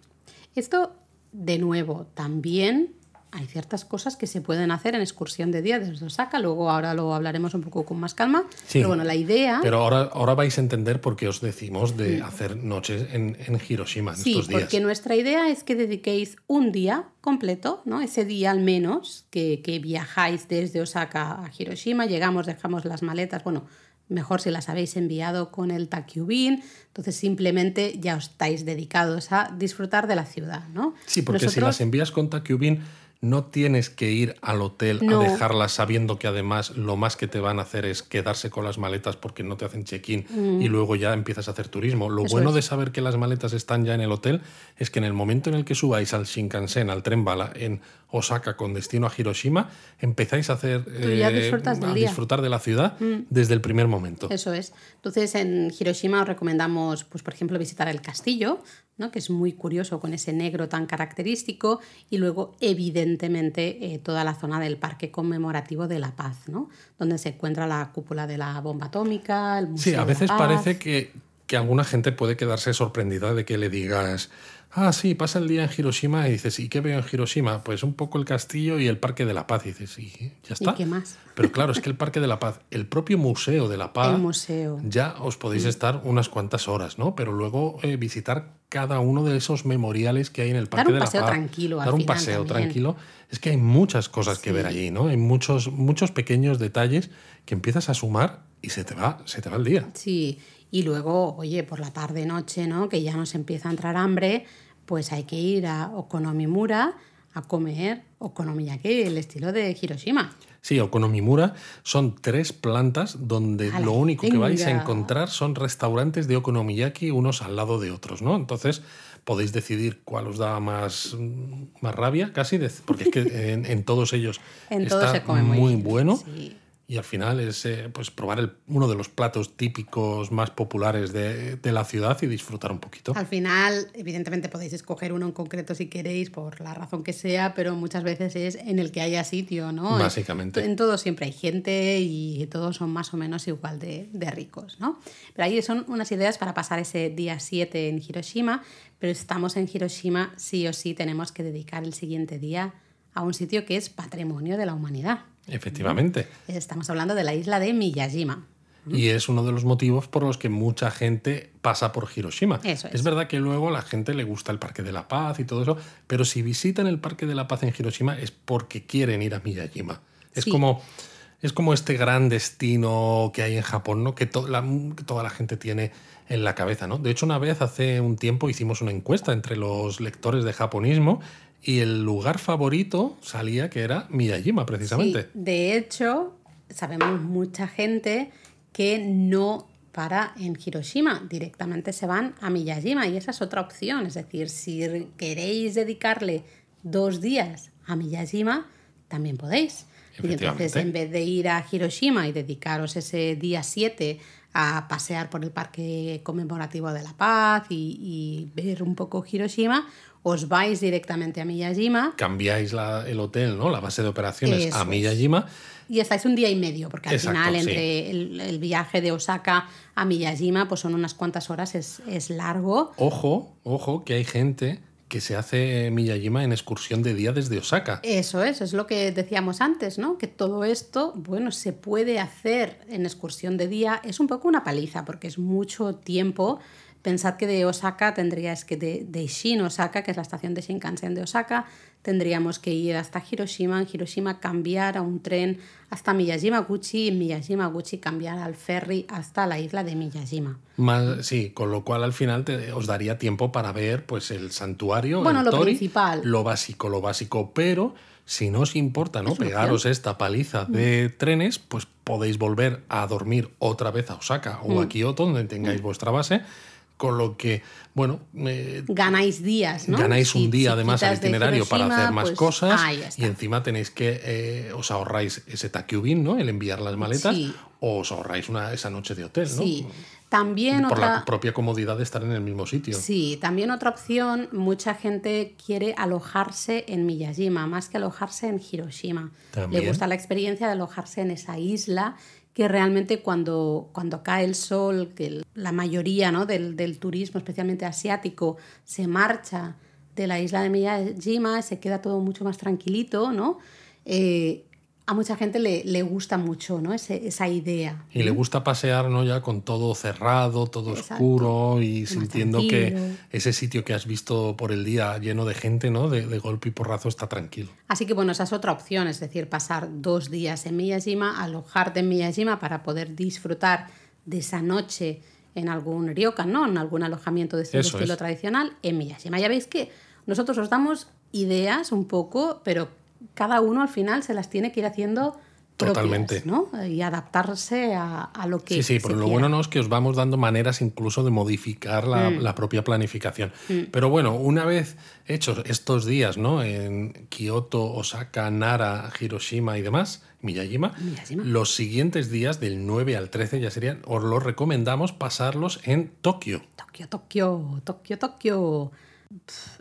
Esto, de nuevo, también hay ciertas cosas que se pueden hacer en excursión de día desde Osaka. Luego ahora lo hablaremos un poco con más calma. Sí. Pero bueno, la idea... Pero ahora, ahora vais a entender por qué os decimos de hacer noches en, en Hiroshima en Sí, estos días. porque nuestra idea es que dediquéis un día completo, ¿no? Ese día al menos que, que viajáis desde Osaka a Hiroshima, llegamos, dejamos las maletas, bueno, mejor si las habéis enviado con el Takyubin, entonces simplemente ya os estáis dedicados a disfrutar de la ciudad, ¿no? Sí, porque si las envías con Takyubin no tienes que ir al hotel No. a dejarlas sabiendo que además lo más que te van a hacer es quedarse con las maletas porque no te hacen check-in y luego ya empiezas a hacer turismo. Lo Mm. Eso bueno es. de saber que las maletas están ya en el hotel es que en el momento en el que subáis al Shinkansen, al tren bala en Osaka con destino a Hiroshima, empezáis a hacer eh, disfrutas a. Mm. disfrutar de la ciudad desde el primer momento. Eso es. Entonces, en Hiroshima os recomendamos, pues, por ejemplo, visitar el castillo, ¿no? que es muy curioso con ese negro tan característico, y luego, evidentemente, eh, toda la zona del Parque Conmemorativo de la Paz, ¿no? donde se encuentra la cúpula de la bomba atómica, el Museo Sí, a de la veces Paz. parece que, que alguna gente puede quedarse sorprendida de que le digas, ah, sí, pasa el día en Hiroshima y dices, ¿y qué veo en Hiroshima? Pues un poco el castillo y el Parque de la Paz. Y dices, ¿y ya está? qué más? Pero claro, es que el Parque de la Paz, el propio Museo de la Paz, El museo. ya os podéis estar unas cuantas horas, ¿no? Pero luego eh, visitar cada uno de esos memoriales que hay en el Parque un de la paseo Paz. tranquilo al Dar un paseo también. tranquilo. Es que hay muchas cosas que ver allí, ¿no? Hay muchos, muchos pequeños detalles que empiezas a sumar y se te va, se te va el día. Sí, y luego, oye, por la tarde noche, ¿no? Que ya nos empieza a entrar hambre, pues hay que ir a Okonomimura a comer okonomiyaki, el estilo de Hiroshima. Sí, Okonomimura son tres plantas donde ¡Hala, lo único que vais a encontrar son restaurantes de okonomiyaki unos al lado de otros, ¿no? Entonces podéis decidir cuál os da más, más rabia, casi, porque es que en, en todos ellos En está todo se come muy, bueno. sí. Y al final es eh, pues probar el- uno de los platos típicos más populares de, de la ciudad y disfrutar un poquito. Al final, evidentemente podéis escoger uno en concreto si queréis, por la razón que sea, pero muchas veces es en el que haya sitio, ¿no? Básicamente. En, en todo siempre hay gente y todos son más o menos igual de, de ricos, ¿no? Pero ahí son unas ideas para pasar ese día 7 en Hiroshima, pero estamos en Hiroshima, sí o sí tenemos que dedicar el siguiente día a un sitio que es patrimonio de la humanidad. Efectivamente. Estamos hablando de la isla de Miyajima. Y es uno de los motivos por los que mucha gente pasa por Hiroshima. Eso es. verdad que luego a la gente le gusta el Parque de la Paz y todo eso, pero si visitan el Parque de la Paz en Hiroshima es porque quieren ir a Miyajima. Es Sí. como es como este gran destino que hay en Japón, ¿no? Que, to- la- que toda la gente tiene en la cabeza, ¿no? De hecho, una vez hace un tiempo hicimos una encuesta entre los lectores de japonismo y el lugar favorito salía que era Miyajima, precisamente. Sí, de hecho, sabemos mucha gente que no para en Hiroshima, directamente se van a Miyajima y esa es otra opción. Es decir, si queréis dedicarle dos días a Miyajima, también podéis. Y entonces, en vez de ir a Hiroshima y dedicaros ese día 7 a pasear por el Parque Conmemorativo de la Paz y, y ver un poco Hiroshima, os vais directamente a Miyajima Cambiáis la- el hotel, ¿no? La base de operaciones Eso a es. Miyajima. Y estáis un día y medio, porque al Exacto, final sí. entre el, el viaje de Osaka a Miyajima pues son unas cuantas horas, es, es largo. Ojo, ojo, que hay gente que se hace Miyajima en excursión de día desde Osaka. Eso es, es lo que decíamos antes, ¿no? Que todo esto, bueno, se puede hacer en excursión de día. Es un poco una paliza, porque es mucho tiempo, Pensad que de Osaka tendríais que, de, de Shin Osaka, que es la estación de Shinkansen de Osaka, tendríamos que ir hasta Hiroshima, en Hiroshima cambiar a un tren hasta Miyajima-Guchi y en Miyajima-Guchi cambiar al ferry hasta la isla de Miyajima. Más, sí, con lo cual al final te, os daría tiempo para ver pues el santuario, Bueno, el lo tori, principal. lo básico, lo básico, pero si no os importa no Es pegaros esta paliza de trenes, pues podéis volver a dormir otra vez a Osaka o a Kioto, donde tengáis vuestra base, con lo que, bueno, eh, Ganáis días, ¿no? ganáis un Si- día si además al itinerario para hacer más pues, cosas y encima tenéis que eh, os ahorráis ese takyubin, ¿no? El enviar las maletas Sí. o os ahorráis una, esa noche de hotel, ¿no? Sí. También Por otra... la propia comodidad de estar en el mismo sitio. Sí, también otra opción, mucha gente quiere alojarse en Miyajima más que alojarse en Hiroshima. También. Le gusta la experiencia de alojarse en esa isla que realmente cuando, cuando cae el sol, que la mayoría ¿no? del, del turismo, especialmente asiático, se marcha de la isla de Miyajima, se queda todo mucho más tranquilito, ¿no? Eh, a mucha gente le, le gusta mucho ¿no? Ese- esa idea. Y le gusta pasear, ¿no? Ya con todo cerrado, todo Exacto. oscuro y sintiendo que ese sitio que has visto por el día lleno de gente, ¿no? De, de golpe y porrazo está tranquilo. Así que bueno, esa es otra opción, es decir, pasar dos días en Miyajima, alojarte en Miyajima para poder disfrutar de esa noche en algún ryokan, ¿no? En algún alojamiento de este estilo es. tradicional en Miyajima. Ya veis que nosotros os damos ideas un poco, pero cada uno al final se las tiene que ir haciendo propias, Totalmente. ¿no? Y adaptarse a, a lo que Sí, sí, pero lo quiera. bueno no es que os vamos dando maneras incluso de modificar la, Mm. la propia planificación. Pero bueno, una vez hechos estos días, ¿no? En Kioto, Osaka, Nara, Hiroshima y demás, Miyajima, Miyajima. los siguientes días del 9 al 13 ya serían, os los recomendamos pasarlos en Tokio. Tokio, Tokio, Tokio, Tokio.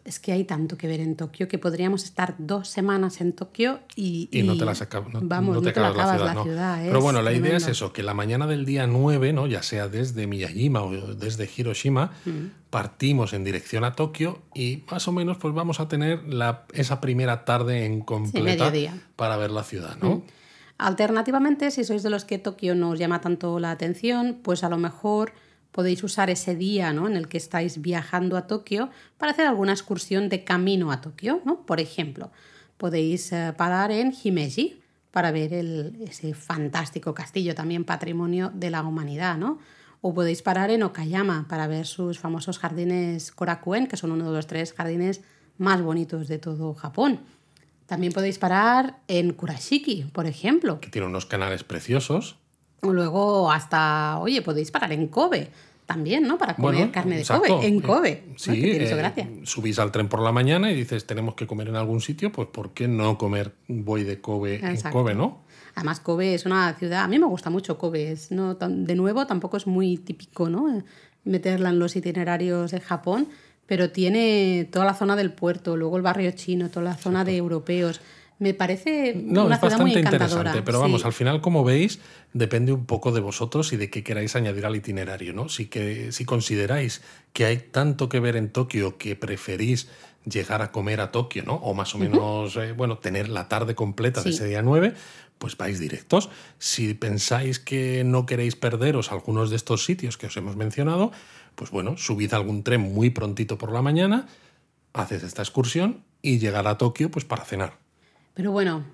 Es que hay tanto que ver en Tokio que podríamos estar dos semanas en Tokio y, Y, no te las acabas, no, vamos, no te la acabas la ciudad, la ¿no? ciudad, Pero es bueno, la idea es eso, que la mañana del día 9, ¿no? ya sea desde Miyajima o desde Hiroshima, Mm. partimos en dirección a Tokio y más o menos pues vamos a tener la, esa primera tarde en completa para ver la ciudad, ¿no? Alternativamente, si sois de los que Tokio no os llama tanto la atención, pues a lo mejor podéis usar ese día ¿no? en el que estáis viajando a Tokio para hacer alguna excursión de camino a Tokio. ¿no? Por ejemplo, podéis eh, parar en Himeji para ver ese fantástico castillo, también patrimonio de la humanidad. ¿no? O podéis parar en Okayama para ver sus famosos jardines Korakuen, que son uno de los tres jardines más bonitos de todo Japón. También podéis parar en Kurashiki, por ejemplo. Que tiene unos canales preciosos. Luego hasta, oye, podéis parar en Kobe también, ¿no? Para comer Bueno, carne de exacto. Kobe, en Kobe. Eh, ¿no? Sí, Que tiene su eh, gracia. subís al tren por la mañana y dices, tenemos que comer en algún sitio, pues ¿por qué no comer buey de Kobe en Exacto. Kobe, no? Además, Kobe es una ciudad, a mí me gusta mucho Kobe, es, no, de nuevo tampoco es muy típico, ¿no? Meterla en los itinerarios de Japón, pero tiene toda la zona del puerto, luego el barrio chino, toda la zona de europeos. Me parece No, una es ciudad bastante interesante, pero vamos, sí. al final, como veis, depende un poco de vosotros y de qué queráis añadir al itinerario, ¿no? Si, que, si consideráis que hay tanto que ver en Tokio que preferís llegar a comer a Tokio, ¿no? O más o menos, eh, bueno, tener la tarde completa de ese día 9, pues vais directos. Si pensáis que no queréis perderos algunos de estos sitios que os hemos mencionado, pues bueno, subid algún tren muy prontito por la mañana, haces esta excursión y llegar a Tokio pues para cenar. Pero bueno,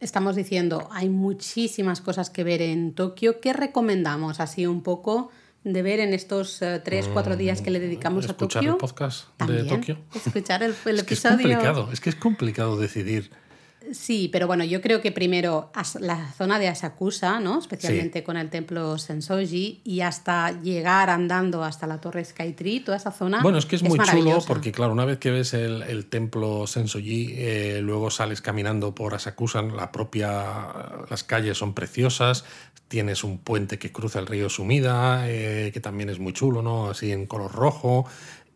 estamos diciendo, hay muchísimas cosas que ver en Tokio. ¿Qué recomendamos así un poco de ver en estos eh, tres, cuatro días que le dedicamos a escuchar Tokio? el podcast También, de Tokio. Escuchar el, el Es que es episodio. complicado, es que es complicado decidir. Sí, pero bueno, yo creo que primero la zona de Asakusa, ¿no? Especialmente con el templo Sensoji y hasta llegar andando hasta la torre Skytree, toda esa zona. Bueno, es que es, muy chulo porque, claro, una vez que ves el, el templo Sensoji, eh, luego sales caminando por Asakusan, la propia, las calles son preciosas, tienes un puente que cruza el río Sumida, eh, que también es muy chulo, ¿no? Así en color rojo.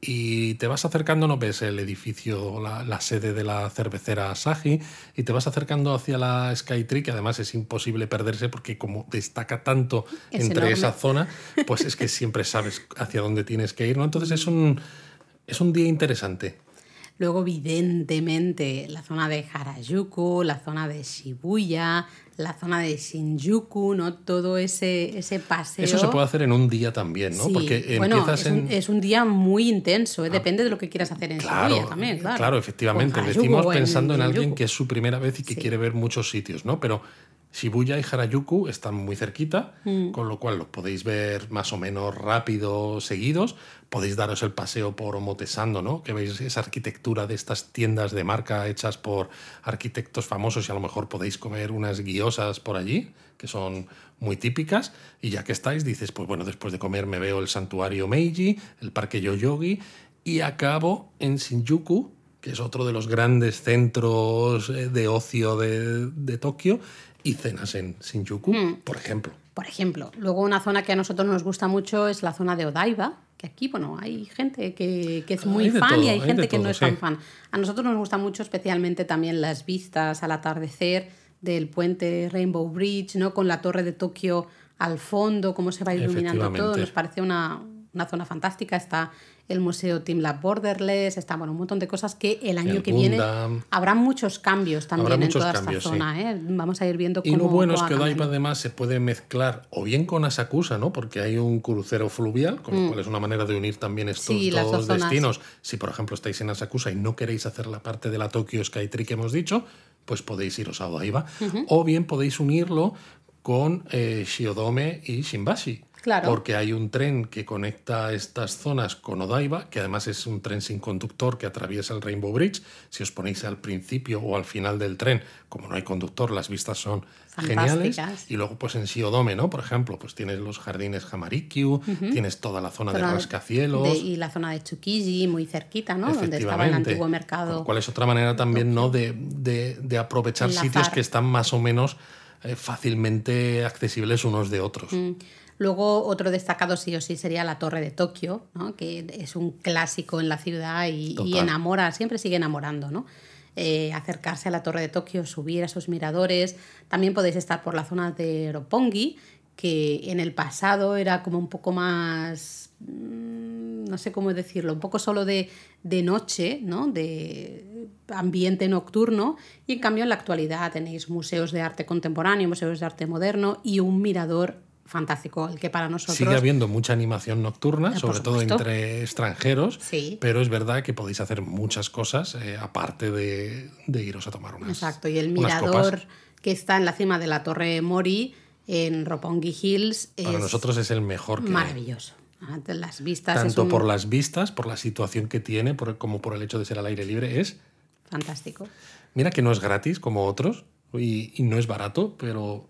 Y te vas acercando, no ves el edificio, la, la sede de la cervecera Asahi, y te vas acercando hacia la Skytree, que además es imposible perderse porque como destaca tanto Es entre enorme. esa zona, pues es que siempre sabes hacia dónde tienes que ir, ¿no? Entonces es un, es un día interesante. Luego, evidentemente, la zona de Harajuku, la zona de Shibuya, la zona de Shinjuku, ¿no? Todo ese, ese paseo. Eso se puede hacer en un día también, ¿no? Sí. Porque bueno, empiezas es, en... un, es un día muy intenso, ¿eh? depende de lo que quieras hacer en Claro, Shibuya también, claro. claro, efectivamente. En Decimos pensando en alguien que es su primera vez y que Sí. quiere ver muchos sitios, ¿no? Pero Shibuya y Harajuku están muy cerquita, Mm. con lo cual lo podéis ver más o menos rápido, seguidos. Podéis daros el paseo por Omotesando, ¿no? Que veis esa arquitectura de estas tiendas de marca hechas por arquitectos famosos y a lo mejor podéis comer unas guiosas por allí, que son muy típicas. Y ya que estáis, dices, pues bueno, después de comer me veo el santuario Meiji, el parque Yoyogi y acabo en Shinjuku, que es otro de los grandes centros eh, de ocio de, de Tokio, y cenas en Shinjuku, Hmm. por ejemplo. Por ejemplo, luego una zona que a nosotros nos gusta mucho es la zona de Odaiba, que aquí, bueno, hay gente que, que es muy Hay fan todo, y hay hay gente que no es tan fan. A nosotros nos gusta mucho especialmente también las vistas al atardecer del puente Rainbow Bridge, ¿no? Con la torre de Tokio al fondo, cómo se va iluminando todo. Nos parece una, una zona fantástica. Está el Museo Team Lab Borderless, está bueno, un montón de cosas que el año El que viene habrá muchos cambios también Habrá en toda cambios, esta sí. zona. ¿eh? Vamos a ir viendo Y cómo lo bueno es que cambiando. además se puede mezclar o bien con Asakusa, ¿no? Porque hay un crucero fluvial, con lo cual es una manera de unir también estos Mm. Sí, dos destinos. Si por ejemplo estáis en Asakusa y no queréis hacer la parte de la Tokyo Skytree que hemos dicho, pues podéis iros a Odaiba. O bien podéis unirlo con eh, Shiodome y Shimbashi. Claro. Porque hay un tren que conecta estas zonas con Odaiba, que además es un tren sin conductor que atraviesa el Rainbow Bridge. Si os ponéis al principio o al final del tren, como no hay conductor, las vistas son geniales. Y luego, pues en Shiodome, ¿no? Por ejemplo, pues tienes los jardines Hamarikyu, tienes toda la zona, de rascacielos. de- y la zona de Tsukiji, muy cerquita, ¿no? Donde estaba el antiguo mercado. lo cual es otra manera también, ¿no? De, de- de aprovechar Enlazar. sitios que están más o menos eh, fácilmente accesibles unos de otros. Mm. Luego, otro destacado sí o sí sería la Torre de Tokio, ¿no? que es un clásico en la ciudad y, enamora, siempre sigue enamorando. ¿no? Eh, acercarse a la Torre de Tokio, subir a esos miradores. También podéis estar por la zona de Roppongi, que en el pasado era como un poco más, mm, no sé cómo decirlo, un poco solo de, de noche, ¿no? de ambiente nocturno, y en cambio en la actualidad tenéis museos de arte contemporáneo, museos de arte moderno y un mirador fantástico, el que para nosotros... Sigue habiendo mucha animación nocturna, Eh, por sobre todo entre extranjeros, Sí. pero es verdad que podéis hacer muchas cosas eh, aparte de, de iros a tomar unas Exacto, y el mirador que está en la cima de la Torre Mori, en Roppongi Hills, Para es nosotros es el mejor que maravilloso. Ah, Las vistas Tanto un- por las vistas, por la situación que tiene, por- como por el hecho de ser al aire libre, es fantástico. Mira que no es gratis como otros y, y no es barato, pero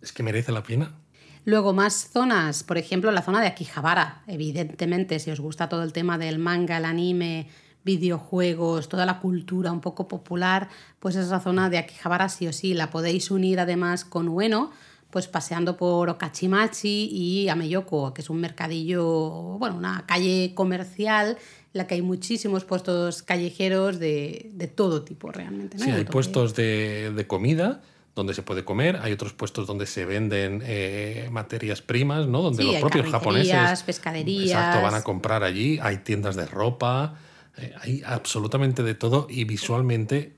es que merece la pena. Luego, más zonas, por ejemplo, la zona de Akihabara. Evidentemente, si os gusta todo el tema del manga, el anime, videojuegos, toda la cultura un poco popular, pues esa zona de Akihabara sí o sí la podéis unir además con Ueno, pues paseando por Okachimachi y Ameyoko, que es un mercadillo, bueno, una calle comercial en la que hay muchísimos puestos callejeros de, de todo tipo realmente. ¿no? Sí, hay de- puestos de, de comida donde se puede comer, hay otros puestos donde se venden eh, materias primas, ¿no? Donde Sí, los hay propios japoneses pescaderías. exacto, van a comprar allí, hay tiendas de ropa, eh, hay absolutamente de todo y visualmente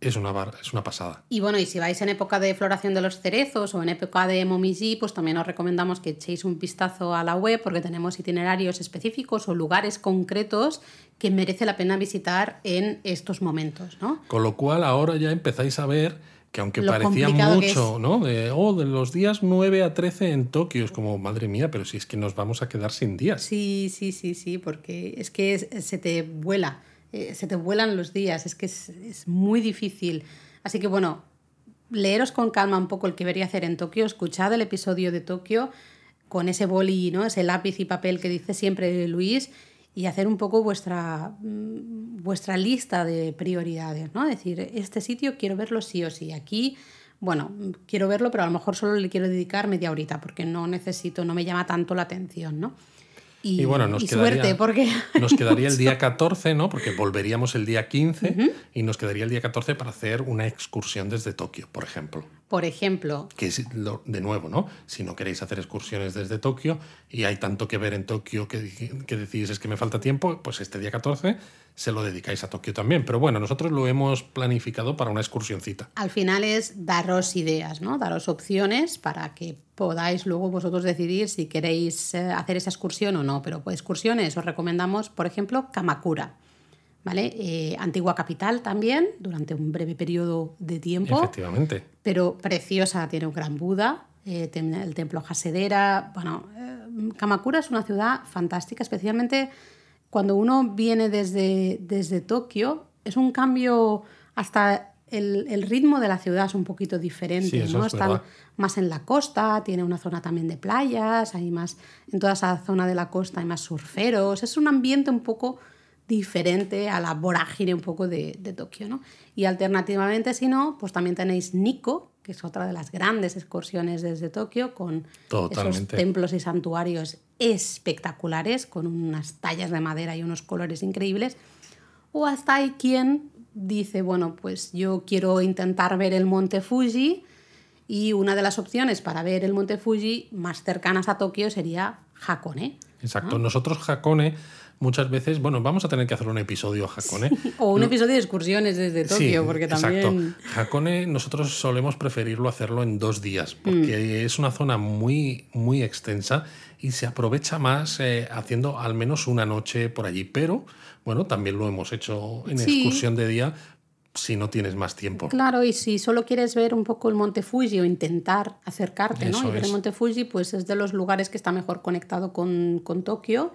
es una, bar- es una pasada. Y bueno, y si vais en época de floración de los cerezos o en época de momiji, pues también os recomendamos que echéis un vistazo a la web porque tenemos itinerarios específicos o lugares concretos que merece la pena visitar en estos momentos, ¿no? Con lo cual ahora ya empezáis a ver que aunque Lo parecía mucho, ¿no? De, oh, de los días 9 a 13 en Tokio, es como, madre mía, pero si es que nos vamos a quedar sin días. Sí, sí, sí, sí, porque es que es- se te vuela, eh, se te vuelan los días, es que es, es muy difícil. Así que bueno, leeros con calma un poco el que debería hacer en Tokio, escuchad el episodio de Tokio con ese boli, ¿no? ese lápiz y papel que dice siempre Luis y hacer un poco vuestra, mm, vuestra lista de prioridades, ¿no? Decir, este sitio quiero verlo sí o sí, aquí, bueno, quiero verlo, pero a lo mejor solo le quiero dedicar media horita porque no necesito, no me llama tanto la atención, ¿no? Y, Y bueno, nos y quedaría, suerte, porque... nos quedaría el día 14, ¿no? Porque volveríamos el día 15 y nos quedaría el día 14 para hacer una excursión desde Tokio, por ejemplo. Por ejemplo, Que es lo- de nuevo, ¿no? Si no queréis hacer excursiones desde Tokio y hay tanto que ver en Tokio que, que decís es que me falta tiempo, pues este día 14 se lo dedicáis a Tokio también. Pero bueno, nosotros lo hemos planificado para una excursioncita. Al final es daros ideas, ¿no? Daros opciones para que podáis luego vosotros decidir si queréis eh, hacer esa excursión o no. Pero pues excursiones os recomendamos, por ejemplo, Kamakura. ¿Vale? Eh, antigua capital también, durante un breve periodo de tiempo. Efectivamente. Pero preciosa, tiene un gran Buda, eh, el templo Hasedera. Bueno, Kamakura es una ciudad fantástica, especialmente cuando uno viene desde, desde Tokio, es un cambio hasta el, ritmo de la ciudad es un poquito diferente, ¿no? Está más en la costa, tiene una zona también de playas, hay más, en toda esa zona de la costa hay más surferos, es un ambiente un poco diferente a la vorágine un poco de, de Tokio, ¿no? Y alternativamente, si no, pues también tenéis Nikko, que es otra de las grandes excursiones desde Tokio, con esos templos y santuarios espectaculares, con unas tallas de madera y unos colores increíbles. O hasta hay quien dice, bueno, pues yo quiero intentar ver el monte Fuji y una de las opciones para ver el monte Fuji más cercanas a Tokio sería Hakone. Exacto, nosotros Hakone muchas veces, bueno, vamos a tener que hacer un episodio a Hakone. o un episodio de excursiones desde Tokio, porque también... Exacto. Hakone nosotros solemos preferirlo hacerlo en dos días, porque mm. es una zona muy, muy extensa y se aprovecha más eh, haciendo al menos una noche por allí. Pero, bueno, también lo hemos hecho en excursión de día si no tienes más tiempo. Claro, y si solo quieres ver un poco el Monte Fuji o intentar acercarte ¿no? y ver el Monte Fuji, pues es de los lugares que está mejor conectado con, con Tokio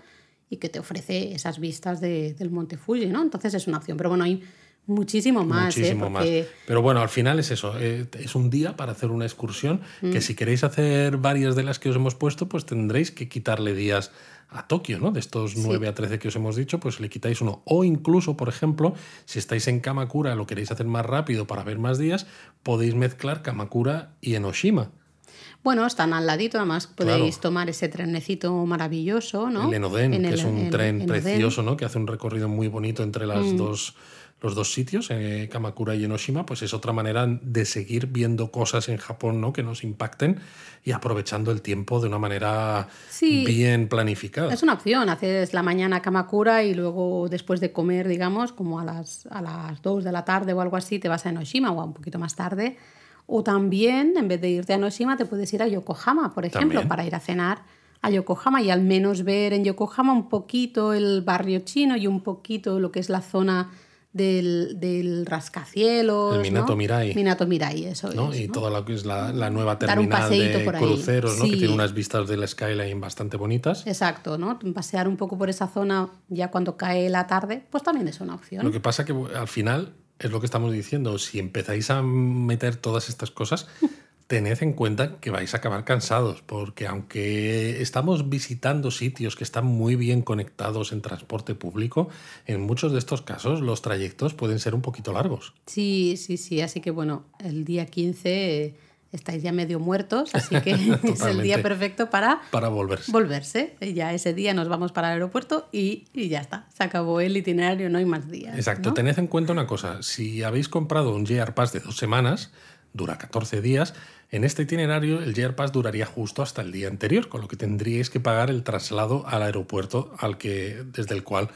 y que te ofrece esas vistas de, del Monte Fuji, ¿no? Entonces es una opción. Pero bueno, hay muchísimo más. ¿eh? Muchísimo más. Pero bueno, al final es eso. Eh, es un día para hacer una excursión que mm. si queréis hacer varias de las que os hemos puesto, pues tendréis que quitarle días a Tokio, ¿no? De estos 9 a 13 que os hemos dicho, pues le quitáis uno. O incluso, por ejemplo, si estáis en Kamakura, lo queréis hacer más rápido para ver más días, podéis mezclar Kamakura y Enoshima. Bueno, están al ladito, además podéis tomar ese trenecito maravilloso, ¿no? El Enoden, que es un tren precioso, ¿no? Que hace un recorrido muy bonito entre las mm. dos los dos sitios, eh, Kamakura y Enoshima, pues es otra manera de seguir viendo cosas en Japón ¿no? que nos impacten y aprovechando el tiempo de una manera bien planificada. Es una opción, haces la mañana Kamakura y luego después de comer, digamos, como a las, a las 2 de la tarde o algo así, te vas a Enoshima o un poquito más tarde o también, en vez de irte a Noshima, te puedes ir a Yokohama, por ejemplo, para ir a cenar a Yokohama y al menos ver en Yokohama un poquito el barrio chino y un poquito lo que es la zona del, del rascacielos. El Minato Mirai. Minato Mirai, eso es. Y toda lo que es la, la nueva terminal de cruceros, ¿no? que tiene unas vistas del skyline bastante bonitas. Exacto, ¿no? Pasear un poco por esa zona ya cuando cae la tarde, pues también es una opción. Lo que pasa que al final es lo que estamos diciendo. Si empezáis a meter todas estas cosas, tened en cuenta que vais a acabar cansados, porque aunque estamos visitando sitios que están muy bien conectados en transporte público, en muchos de estos casos los trayectos pueden ser un poquito largos. Sí, sí, sí. Así que bueno, el día 15 estáis ya medio muertos, así que es el día perfecto para, para volverse. volverse. Ya ese día nos vamos para el aeropuerto y, ya está. Se acabó el itinerario, no hay más días. Exacto. Tened en cuenta una cosa. Si habéis comprado un JR Pass de dos semanas, dura 14 días, en este itinerario el JR Pass duraría justo hasta el día anterior, con lo que tendríais que pagar el traslado al aeropuerto al que, desde el cual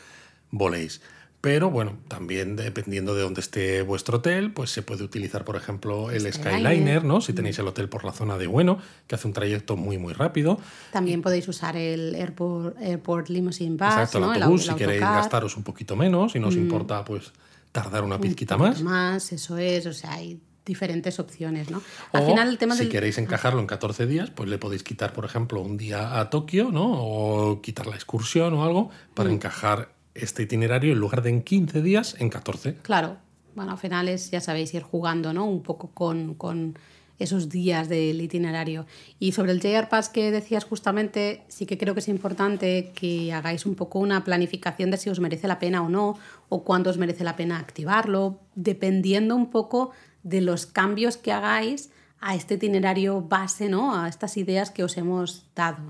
voléis. Pero bueno, también dependiendo de dónde esté vuestro hotel, pues se puede utilizar, por ejemplo, el Skyliner, ¿no? Si tenéis el hotel por la zona de Bueno, que hace un trayecto muy, muy rápido. También podéis usar el Airport, Airport Limousine Bus, Exacto, el autobús, si queréis gastaros un poquito menos, si no os mm. importa, pues tardar una pizquita más. Más, eso es, o sea, hay diferentes opciones, ¿no? Al final el tema si queréis encajarlo en 14 días, pues le podéis quitar, por ejemplo, un día a Tokio, ¿no? O quitar la excursión o algo para mm. encajar este itinerario en lugar de en 15 días, en 14. Claro. Bueno, al final es, ya sabéis, ir jugando ¿no? un poco con, con esos días del itinerario. Y sobre el JR Pass que decías justamente, sí que creo que es importante que hagáis un poco una planificación de si os merece la pena o no, o cuándo os merece la pena activarlo, dependiendo un poco de los cambios que hagáis a este itinerario base, ¿no? A estas ideas que os hemos dado.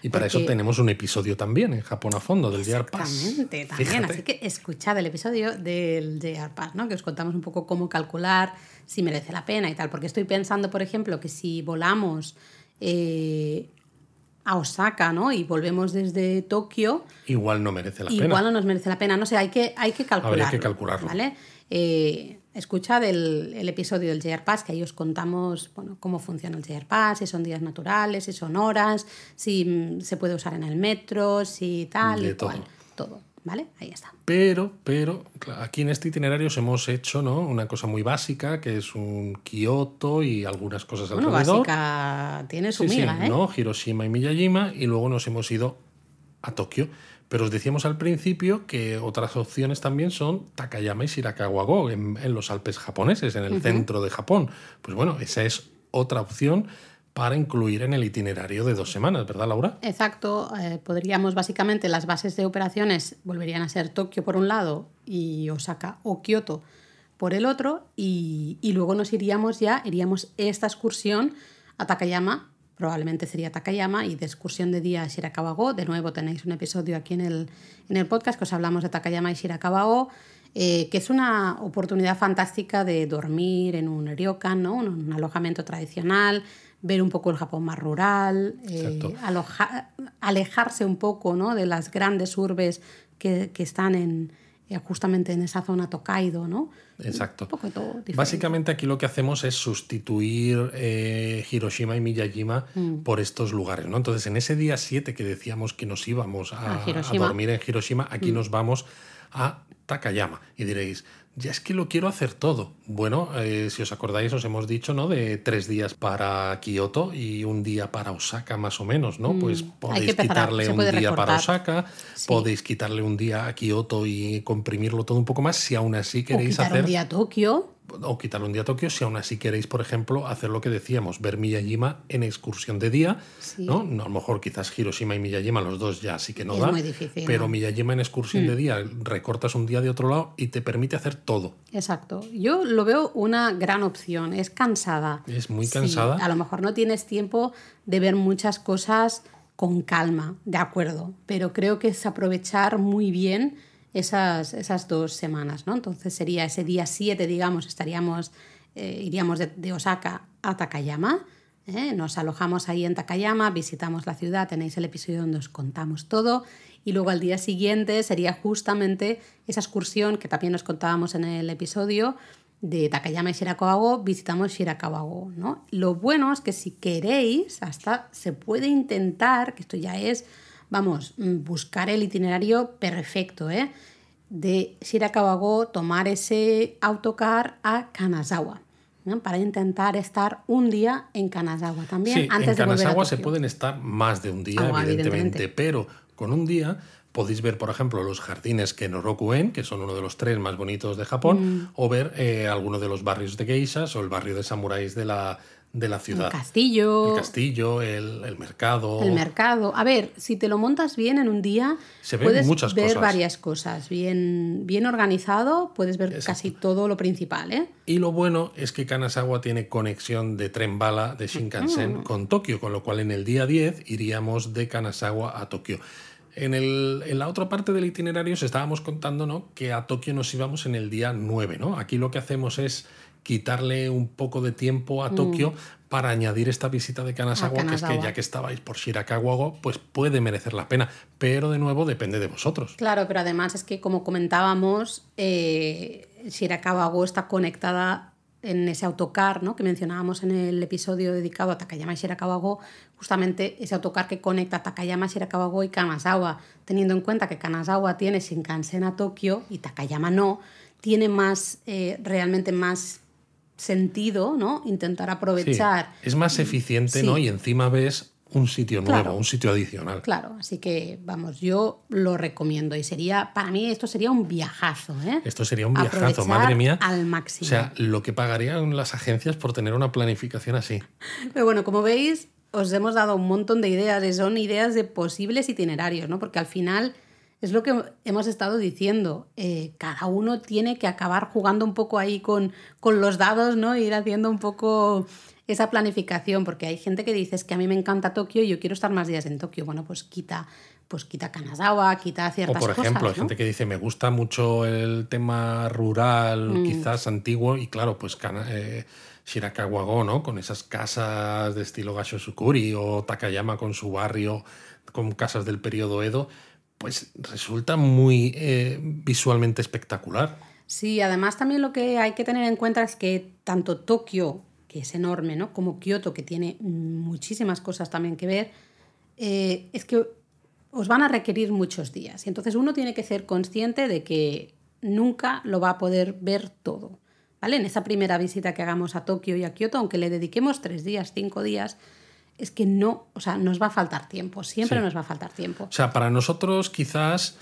Y para eso tenemos un episodio también en Japón a fondo del JR Pass. Exactamente, también. Así que escuchad el episodio del JR Pass, ¿no? Que os contamos un poco cómo calcular, si merece la pena y tal. Porque estoy pensando, por ejemplo, que si volamos eh, a Osaka, ¿no? Y volvemos desde Tokio. Igual no merece la igual pena. Igual no nos merece la pena. No sé, hay que, hay que calcularlo. Habría que calcularlo. ¿Vale? Eh, escuchad el, el, episodio del JR Pass, que ahí os contamos bueno, cómo funciona el JR Pass, si son días naturales, si son horas, si mm, se puede usar en el metro, si tal De y cual. todo. Todo. ¿Vale? Ahí está. Pero, pero, aquí en este itinerario os hemos hecho ¿no? una cosa muy básica, que es un Kioto y algunas cosas Bueno, alrededor. básica tiene su Sí, ¿eh? ¿no? Hiroshima y Miyajima, y luego nos hemos ido a Tokio. Pero os decíamos al principio que otras opciones también son Takayama y Shirakawa-go, en, en los Alpes japoneses, en el centro de Japón. Pues bueno, esa es otra opción para incluir en el itinerario de dos semanas, ¿verdad, Laura? Exacto. Eh, podríamos, básicamente, las bases de operaciones volverían a ser Tokio por un lado y Osaka o Kioto por el otro, y, y luego nos iríamos ya, iríamos esta excursión a Takayama, probablemente sería Takayama, y de excursión de día a Shirakawa-go. De nuevo tenéis un episodio aquí en el, en el podcast que os hablamos de Takayama y Shirakawa-go. Eh, que es una oportunidad fantástica de dormir en un ryokan, ¿no? un, un alojamiento tradicional, ver un poco el Japón más rural, eh, aloja, alejarse un poco ¿no? de las grandes urbes que, que están en, justamente en esa zona Tokaido, ¿no? Exacto. Un poco de todo diferente. Básicamente aquí lo que hacemos es sustituir eh, Hiroshima y Miyajima Mm. por estos lugares, ¿no? Entonces, en ese día 7 que decíamos que nos íbamos a, A a Hiroshima. dormir en Hiroshima, aquí Mm. nos vamos a Takayama. Y diréis, ya es que lo quiero hacer todo. Bueno, eh, si os acordáis, os hemos dicho, ¿no? De tres días para Kioto y un día para Osaka, más o menos, ¿no? Pues Mm. Podéis quitarle un día para. Osaka, Sí. podéis quitarle un día a Kioto y comprimirlo todo un poco más, si aún así o queréis quitar hacer un día a Tokio. O quitarle un día a Tokio si aún así queréis, por ejemplo, hacer lo que decíamos, ver Miyajima en excursión de día, Sí. ¿no? No, A lo mejor quizás Hiroshima y Miyajima, los dos ya sí que no Es da, muy difícil, pero ¿no? Mm. Miyajima en excursión de día, recortas un día de otro lado y te permite hacer todo. Exacto. Yo lo veo una gran opción. Es cansada. Es muy Sí, cansada. a lo mejor no tienes tiempo de ver muchas cosas con calma, de acuerdo, pero creo que es aprovechar muy bien esas, esas dos semanas, ¿no? Entonces sería ese día 7, digamos, estaríamos, eh, iríamos de, de Osaka a Takayama, ¿eh? nos alojamos ahí en Takayama, visitamos la ciudad, tenéis el episodio donde os contamos todo, y luego al día siguiente sería justamente esa excursión que también nos contábamos en el episodio, de Takayama y Shirakawa-go visitamos Shirakawa-go, ¿no? Lo bueno es que si queréis, hasta se puede intentar, que esto ya es, vamos, mm, buscar el itinerario perfecto, ¿eh? De Shirakawa-go tomar ese autocar a Kanazawa, ¿no? Para intentar estar un día en Kanazawa también, Sí, antes en de volver a Kanazawa se pueden estar más de un día, Ah, evidentemente, evidentemente. pero con un día podéis ver, por ejemplo, los jardines Kenoroku-en, que son uno de los tres más bonitos de Japón, Mm. o ver eh, alguno de los barrios de geishas o el barrio de samuráis de la, de la El ciudad. castillo, El castillo, el, el mercado. el mercado. A ver, si te lo montas bien en un día, Se ven puedes muchas ver cosas. varias cosas. Bien, bien organizado, puedes ver Exacto. casi todo lo principal, ¿eh? Y lo bueno es que Kanazawa tiene conexión de tren bala de Shinkansen con Tokio, con lo cual en el día 10 iríamos de Kanazawa a Tokio. En, el, en la otra parte del itinerario os estábamos contando ¿no? que a Tokio nos íbamos en el día 9. ¿no? Aquí lo que hacemos es quitarle un poco de tiempo a Tokio para añadir esta visita de Kanazawa, que es que ya que estabais por Shirakawa, pues puede merecer la pena. Pero de nuevo depende de vosotros. Claro, pero además es que, como comentábamos, eh, Shirakawa-go está conectada en ese autocar ¿no? que mencionábamos en el episodio dedicado a Takayama y Shirakawa-go, justamente ese autocar que conecta Takayama, Shirakawa-go y Kanazawa, teniendo en cuenta que Kanazawa tiene Shinkansen a Tokio y Takayama no, tiene más, eh, realmente más sentido, ¿no? Intentar Sí, aprovechar es más eficiente, Sí. ¿no? Y encima ves un sitio nuevo, Claro. un sitio adicional. Claro, así que vamos, yo lo recomiendo y sería, para mí esto sería un viajazo, ¿eh? Esto sería un viajazo, Aprovechar madre mía. Al O máximo. sea, lo que pagarían las agencias por tener una planificación así. Pero bueno, como veis, os hemos dado un montón de ideas y son ideas de posibles itinerarios, ¿no? Porque al final es lo que hemos estado diciendo. eh, cada uno tiene que acabar jugando un poco ahí con, con los dados, ¿no? Ir haciendo un poco esa planificación, porque hay gente que dice "Es que a mí me encanta Tokio y yo quiero estar más días en Tokio. Bueno, pues quita, pues quita Kanazawa, quita O ciertas por ejemplo, cosas. hay gente que dice, me gusta mucho el tema rural, Mm. quizás antiguo, y claro, pues eh, Shirakawa-go, ¿no? Con esas casas de estilo Gashosukuri o Takayama con su barrio, con casas del periodo Edo, pues resulta muy eh, visualmente espectacular. Sí, además también lo que hay que tener en cuenta es que tanto Tokio, que es enorme, ¿no? como Kioto, que tiene muchísimas cosas también que ver, eh, es que os van a requerir muchos días. Y entonces uno tiene que ser consciente de que nunca lo va a poder ver todo. ¿Vale? En esa primera visita que hagamos a Tokio y a Kioto, aunque le dediquemos tres días, cinco días, es que no, o sea, nos va a faltar tiempo, siempre nos va a faltar tiempo. O sea, para nosotros quizás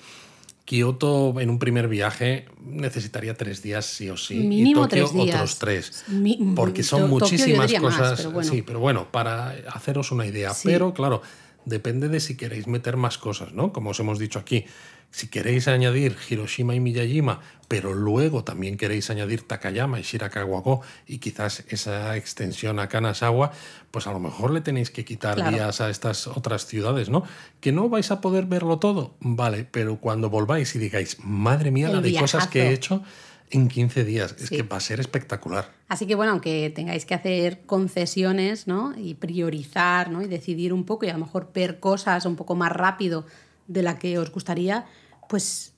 Kioto en un primer viaje necesitaría tres días sí o sí. Mínimo y Tokio tres días. otros tres. Mi- porque son muchísimas más, cosas. pero bueno. Sí, pero bueno, para haceros una idea. Sí. Pero claro, depende de si queréis meter más cosas, ¿no? Como os hemos dicho aquí. Si queréis añadir Hiroshima y Miyajima, pero luego también queréis añadir Takayama y Shirakawa-go y quizás esa extensión a Kanazawa, pues a lo mejor le tenéis que quitar Claro. días a estas otras ciudades, ¿no? Que no vais a poder verlo todo, vale, pero cuando volváis y digáis, madre mía, El la de cosas que he hecho en 15 días, es Sí. que va a ser espectacular. Así que bueno, aunque tengáis que hacer concesiones, ¿no? Y priorizar, ¿no? Y decidir un poco y a lo mejor ver cosas un poco más rápido de la que os gustaría, pues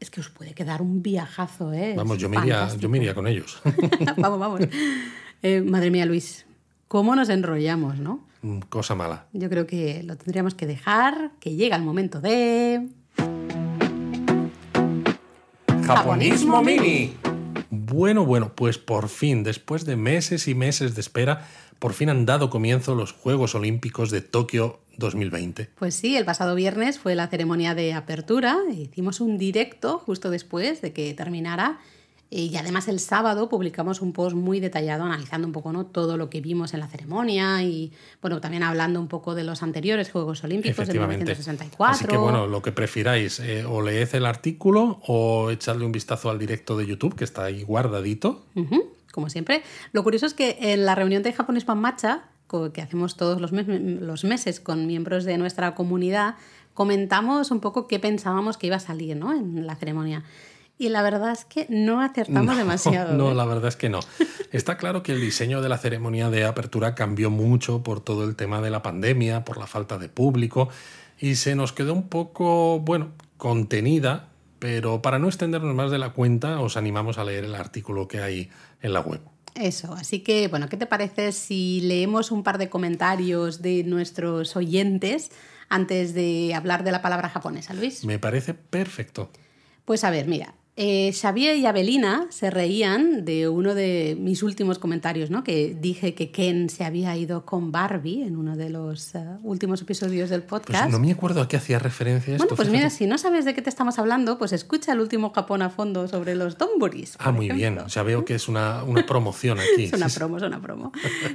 es que os puede quedar un viajazo, ¿eh? Vamos, yo me, iría, yo me iría con ellos. vamos, vamos. Eh, madre mía, Luis, ¿cómo nos enrollamos, no? Mm, Cosa mala. Yo creo que lo tendríamos que dejar, que llega el momento de... Japonismo Mini. Bueno, bueno, pues por fin, después de meses y meses de espera, por fin han dado comienzo los Juegos Olímpicos de Tokio 2020. Pues sí, el pasado viernes fue la ceremonia de apertura, hicimos un directo justo después de que terminara y además el sábado publicamos un post muy detallado analizando un poco ¿no? todo lo que vimos en la ceremonia y bueno, también hablando un poco de los anteriores Juegos Olímpicos de Efectivamente. 1964. Así que bueno, lo que prefiráis, eh, o leed el artículo o echadle un vistazo al directo de YouTube, que está ahí guardadito. Ujú, como siempre. Lo curioso es que en la reunión de Japón Hispan Matcha, que hacemos todos los, mes- los meses con miembros de nuestra comunidad, comentamos un poco qué pensábamos que iba a salir ¿no? en la ceremonia. Y la verdad es que no acertamos demasiado. No, ¿eh? la verdad es que no. Está claro que el diseño de la ceremonia de apertura cambió mucho por todo el tema de la pandemia, por la falta de público, y se nos quedó un poco, bueno, contenida, pero para no extendernos más de la cuenta, os animamos a leer el artículo que hay en la web. Eso, así que, bueno, ¿qué te parece si leemos un par de comentarios de nuestros oyentes antes de hablar de la palabra japonesa, Luis? Me parece perfecto. Pues a ver, mira, eh, Xavier y Abelina se reían de uno de mis últimos comentarios, ¿no? Que dije que Ken se había ido con Barbie en uno de los eh, últimos episodios del Pues podcast. no me acuerdo a qué hacía referencia esto. bueno, pues fíjate. mira, si no sabes de qué te estamos hablando, pues escucha el último Japón a fondo sobre los donburis. Ah, muy bien. ejemplo. Ya veo que es una, una promoción aquí. Es una promo, es una promo.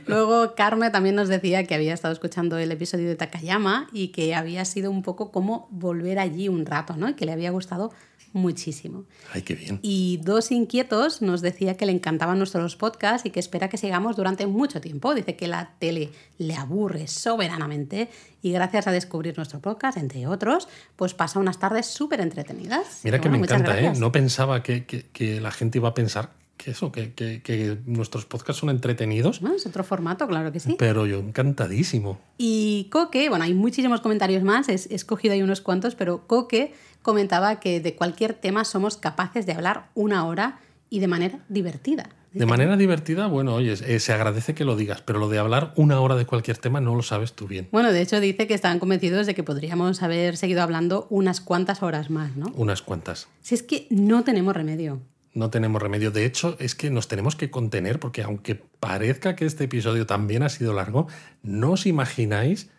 Luego Carmen también nos decía que había estado escuchando el episodio de Takayama y que había sido un poco como volver allí un rato, ¿no? Y que le había gustado muchísimo. Ay, qué bien. Y Dos Inquietos nos decía que le encantaban nuestros podcasts y que espera que sigamos durante mucho tiempo. Dice que la tele le aburre soberanamente y gracias a descubrir nuestro podcast, entre otros, pues pasa unas tardes súper entretenidas. Mira que bueno, me encanta, ¿eh? No pensaba que, que- que la gente iba a pensar que eso, que, que- que nuestros podcasts son entretenidos, Bueno, es otro formato, claro que sí. pero yo encantadísimo. Y Coque, bueno, hay muchísimos comentarios más, he escogido ahí unos cuantos, pero Coque comentaba que de cualquier tema somos capaces de hablar una hora y de manera divertida. De manera divertida, bueno, oye, eh, se agradece que lo digas, pero lo de hablar una hora de cualquier tema no lo sabes tú bien. Bueno, de hecho dice que estaban convencidos de que podríamos haber seguido hablando unas cuantas horas más, ¿no? Unas cuantas. Si es que no tenemos remedio. No tenemos remedio. De hecho, es que nos tenemos que contener porque aunque parezca que este episodio también ha sido largo, no os imagináis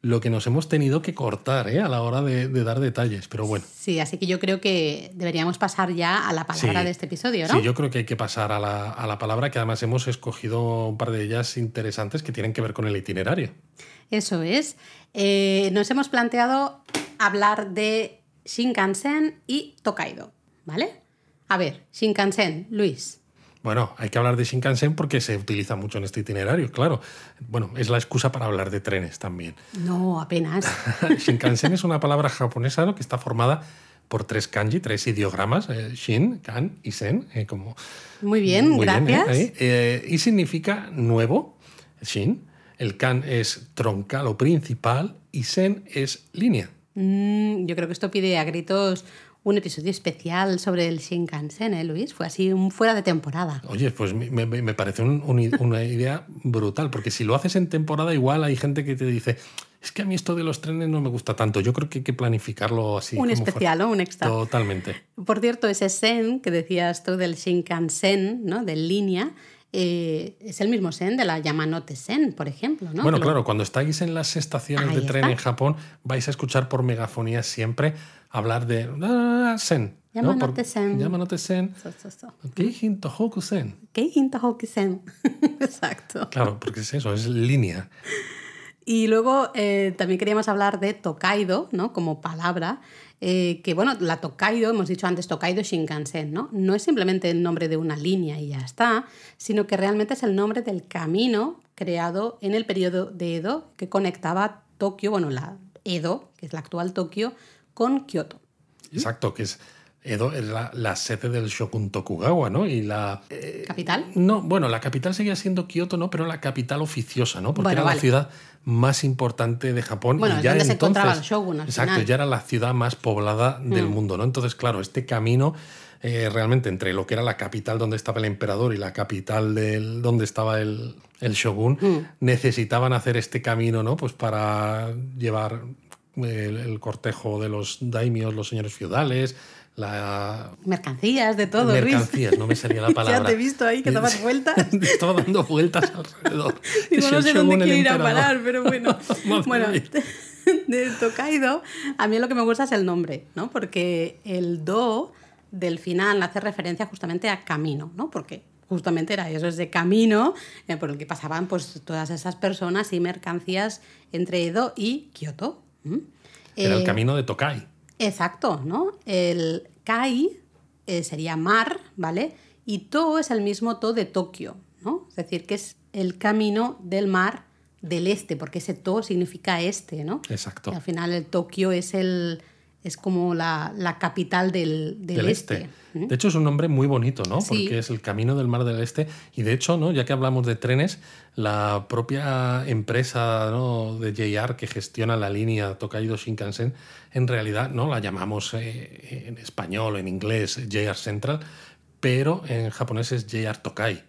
lo que nos hemos tenido que cortar ¿eh? a la hora de, de dar detalles. Pero bueno. Sí, así que yo creo que deberíamos pasar ya a la palabra Sí. de este episodio, ¿no? Sí, yo creo que hay que pasar a la, a la palabra, que además hemos escogido un par de ellas interesantes que tienen que ver con el itinerario. Eso es. Eh, nos hemos planteado hablar de Shinkansen y Tokaido, ¿vale? A ver, Shinkansen, Luis. Bueno, hay que hablar de Shinkansen porque se utiliza mucho en este itinerario, claro. Bueno, es la excusa para hablar de trenes también. No, apenas. Shinkansen es una palabra japonesa ¿no? que está formada por tres kanji, tres ideogramas, eh, shin, kan y sen, eh, como... Muy bien, gracias. y significa nuevo, shin. El kan es troncal o principal y sen es línea. Mm, yo creo que esto pide a gritos un episodio especial sobre el Shinkansen, ¿eh, Luis? Fue así un fuera de temporada. Oye, pues me, me parece una idea brutal, porque si lo haces en temporada, igual hay gente que te dice, es que a mí esto de los trenes no me gusta tanto. Yo creo que hay que planificarlo así. Un especial, ¿no? Un extra. Totalmente. Por cierto, ese Sen que decías tú del Shinkansen, ¿no? De línea, eh, es el mismo Sen de la Yamanote Sen, por ejemplo. ¿no? Bueno, claro, cuando estáis en las estaciones de tren en Japón, vais a escuchar por megafonía siempre hablar de ah, Sen. Yamanote Sen. Yamanote Sen. Keijin Tohoku. Keijin. Exacto. Claro, porque es eso, es línea. Y luego eh, también queríamos hablar de Tokaido, ¿no? Como palabra. Eh, que bueno, la Tokaido, hemos dicho antes Tokaido Shinkansen, ¿no? No es simplemente el nombre de una línea y ya está, sino que realmente es el nombre del camino creado en el periodo de Edo que conectaba Tokio, bueno, la Edo, que es la actual Tokio, con Kioto. Exacto, que es Edo es la, sede del Shogun Tokugawa, ¿no? Y la... Eh, ¿Capital? No, bueno, la capital seguía siendo Kioto, ¿no? Pero la capital oficiosa, ¿no? Porque era la ciudad más importante de Japón. Bueno, y ya donde se encontraba el Shogun Exacto, ya era la ciudad más poblada del mm. mundo, ¿no? Entonces, claro, este camino... Eh, realmente entre lo que era la capital donde estaba el emperador y la capital del, donde estaba el, shogun, mm. necesitaban hacer este camino, ¿no? Pues para llevar el, cortejo de los daimios, los señores feudales, la... Mercancías, de todo, Mercancías, no me salía la palabra. ya te he visto ahí que dabas vueltas. Estaba dando vueltas alrededor. Digo, no sé dónde quiero ir a parar, pero bueno. bueno, de Tokaido, a mí lo que me gusta es el nombre, ¿no? Porque el do del final hace referencia justamente a camino, ¿no? Porque justamente era eso, ese camino eh, por el que pasaban pues, todas esas personas y mercancías entre Edo y Kioto. Era el eh, camino de Tokai. Exacto, ¿no? El Kai eh, sería mar, ¿vale? Y To es el mismo To de Tokio, ¿no? Es decir, que es el camino del mar del este, porque ese To significa este, ¿no? Exacto. Y al final el Tokio es el, es como la, capital del, este. De hecho, es un nombre muy bonito, ¿no? Porque es el camino del Mar del Este. Y de hecho, ¿no? ya que hablamos de trenes, la propia empresa de JR que gestiona la línea Tokaido Shinkansen, en realidad no la llamamos eh, en español, en inglés, JR Central, pero en japonés es JR Tokai.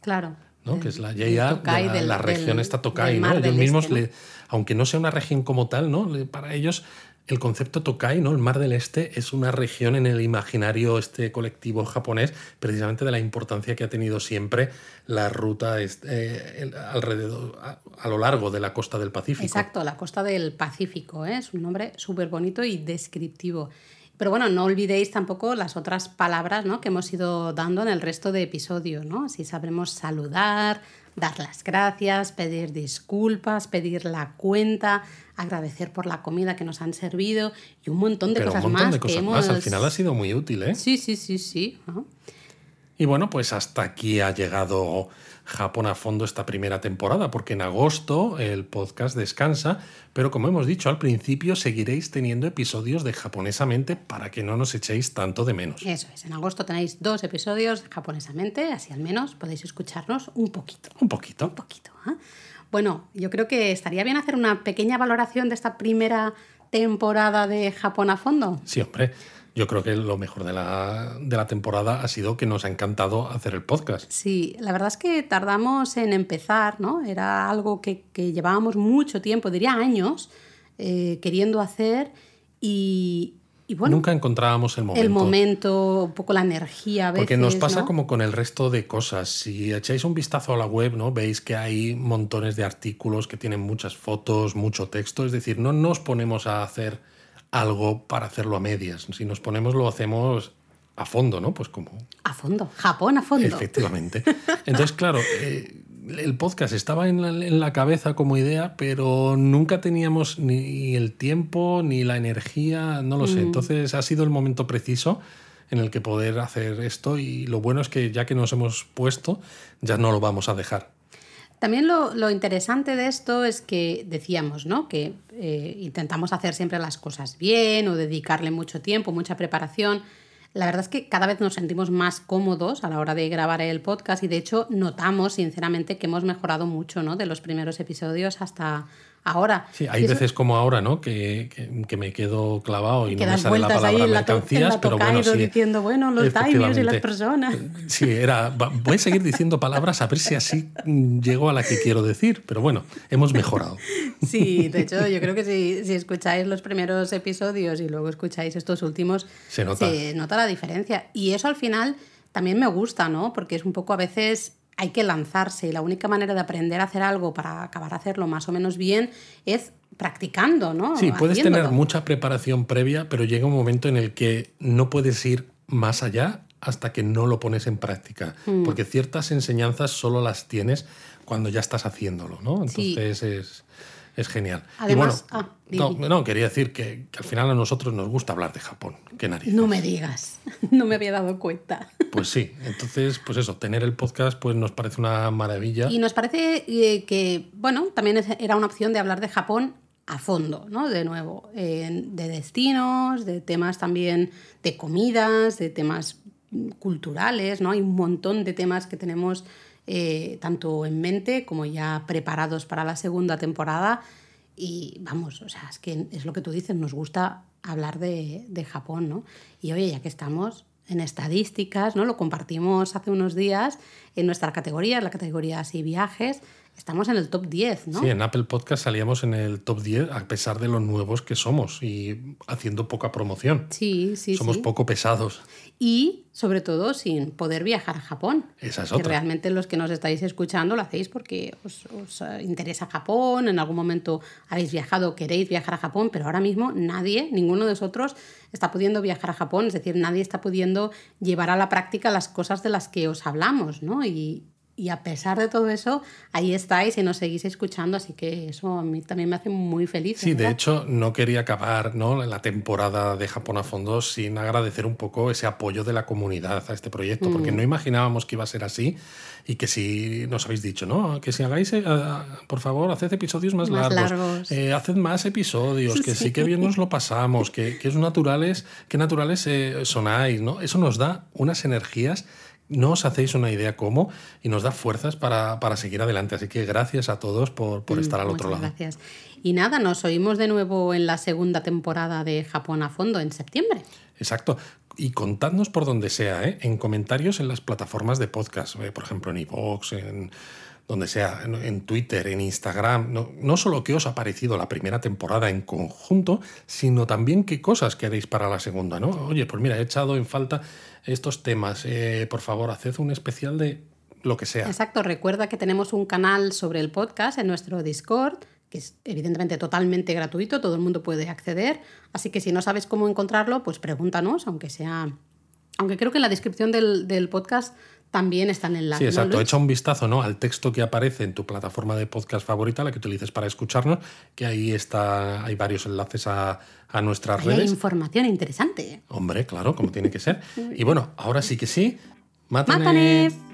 Claro. ¿no? que es la JR de la, región esta Tokai. ¿no? Ellos mismos, este, aunque no sea una región como tal, ¿no? para ellos el concepto Tokai, ¿no? El Mar del Este es una región en el imaginario este colectivo japonés, precisamente de la importancia que ha tenido siempre la ruta eh, alrededor, a, lo largo de la costa del Pacífico. Exacto, la costa del Pacífico, ¿eh? es un nombre súper bonito y descriptivo. Pero bueno, no olvidéis tampoco las otras palabras ¿no? que hemos ido dando en el resto de episodios, ¿no? Si sabremos saludar, dar las gracias, pedir disculpas, pedir la cuenta, agradecer por la comida que nos han servido y un montón de cosas más. que hemos... Al final ha sido muy útil, ¿eh? Sí, sí, sí, sí. Y bueno, pues hasta aquí ha llegado Japón a fondo esta primera temporada, porque en agosto el podcast descansa, pero como hemos dicho al principio, seguiréis teniendo episodios de japonesamente para que no nos echéis tanto de menos. Eso es, en agosto tenéis dos episodios japonesamente, así al menos podéis escucharnos un poquito. Un poquito. Un poquito. ¿eh? Bueno, yo creo que estaría bien hacer una pequeña valoración de esta primera temporada de Japón a fondo. Sí, hombre yo creo que lo mejor de la, de la, temporada ha sido que nos ha encantado hacer el podcast. Sí, la verdad es que tardamos en empezar, ¿no? Era algo que, que llevábamos mucho tiempo, diría años, eh, queriendo hacer y, y, bueno... Nunca encontrábamos el momento. El momento, un poco la energía a veces, Porque nos pasa como con el resto de cosas. Si echáis un vistazo a la web, ¿no? Veis que hay montones de artículos que tienen muchas fotos, mucho texto. Es decir, no nos ponemos a hacer algo para hacerlo a medias. Si nos ponemos, lo hacemos a fondo, ¿no? Pues como... A fondo, Japón a fondo. Efectivamente. Entonces, claro, eh, el podcast estaba en la, cabeza como idea, pero nunca teníamos ni el tiempo ni la energía, no lo sé. Mm. Entonces ha sido el momento preciso en el que poder hacer esto y lo bueno es que ya que nos hemos puesto, ya no lo vamos a dejar. También lo, interesante de esto es que decíamos, ¿no? Que eh, intentamos hacer siempre las cosas bien o dedicarle mucho tiempo, mucha preparación. La verdad es que cada vez nos sentimos más cómodos a la hora de grabar el podcast y de hecho notamos sinceramente que hemos mejorado mucho ¿no? de los primeros episodios hasta, ahora. Sí, hay veces como ahora, ¿no? Que, que, me quedo clavado y, no me sale la palabra mercancías, pero bueno, sí, diciendo, bueno, los timers y las personas. Sí, era, voy a seguir diciendo palabras a ver si así llego a la que quiero decir, pero bueno, hemos mejorado. Sí, de hecho, yo creo que si, si escucháis los primeros episodios y luego escucháis estos últimos, se nota. se nota la diferencia. Y eso al final también me gusta, ¿no? Porque es un poco a veces hay que lanzarse y la única manera de aprender a hacer algo para acabar a hacerlo más o menos bien es practicando, ¿no? Sí, puedes tener mucha preparación previa, pero llega un momento en el que no puedes ir más allá hasta que no lo pones en práctica, mm. porque ciertas enseñanzas solo las tienes cuando ya estás haciéndolo, ¿no? Entonces es es genial. Además, ah, no, quería decir que, al final a nosotros nos gusta hablar de Japón. ¿Qué narices? No me digas, no me había dado cuenta. Pues sí, entonces, pues eso, tener el podcast pues nos parece una maravilla. Y nos parece eh, que, bueno, también era una opción de hablar de Japón a fondo, ¿no? De nuevo, de destinos, de temas también de comidas, de temas culturales, ¿no? Hay un montón de temas que tenemos eh, tanto en mente como ya preparados para la segunda temporada. Y vamos, o sea, es que es lo que tú dices, nos gusta hablar de, de Japón, ¿no? Y oye, ya que estamos en estadísticas, ¿no? Lo compartimos hace unos días en nuestra categoría, la categoría así viajes, estamos en el top 10, ¿no? Sí, en Apple Podcast salíamos en el top 10 a pesar de lo nuevos que somos y haciendo poca promoción. Sí, sí, Somos poco pesados. Y sobre todo sin poder viajar a Japón. Esa es que realmente los que nos estáis escuchando lo hacéis porque os, os, interesa Japón, en algún momento habéis viajado, queréis viajar a Japón, pero ahora mismo nadie, ninguno de nosotros está pudiendo viajar a Japón, es decir, nadie está pudiendo llevar a la práctica las cosas de las que os hablamos, ¿no? Y, y a pesar de todo eso, ahí estáis y nos seguís escuchando, así que eso a mí también me hace muy feliz. Sí, de hecho, no quería acabar ¿no? la temporada de Japón a fondo sin agradecer un poco ese apoyo de la comunidad a este proyecto, porque mm. no imaginábamos que iba a ser así y que si nos habéis dicho, ¿no? Que si hagáis, eh, por favor, haced episodios más, largos, Eh, haced más episodios, que sí. que bien nos lo pasamos, que, que es naturales, que naturales eh, sonáis, ¿no? Eso nos da unas energías no os hacéis una idea cómo y nos da fuerzas para, seguir adelante. Así que gracias a todos por, por mm, estar al otro lado. Gracias. Y nada, nos oímos de nuevo en la segunda temporada de Japón a fondo en septiembre. Exacto. Y contadnos por donde sea, ¿eh? en comentarios en las plataformas de podcast, ¿eh? por ejemplo en iVoox, en donde sea, en, Twitter, en Instagram, no, no, solo qué os ha parecido la primera temporada en conjunto, sino también qué cosas queréis para la segunda, ¿no? Oye, pues mira, he echado en falta estos temas, eh, por favor, haced un especial de lo que sea. Exacto, recuerda que tenemos un canal sobre el podcast en nuestro Discord, que es evidentemente totalmente gratuito, todo el mundo puede acceder, así que si no sabes cómo encontrarlo, pues pregúntanos, aunque sea... Aunque creo que en la descripción del, del podcast también están en la. Sí, exacto. Echa un vistazo ¿no? al texto que aparece en tu plataforma de podcast favorita, la que utilices para escucharnos, que ahí está, hay varios enlaces a, a nuestras redes. Hay información interesante. Hombre, claro, como tiene que ser. y bueno, ahora sí que sí. ¡Mátane!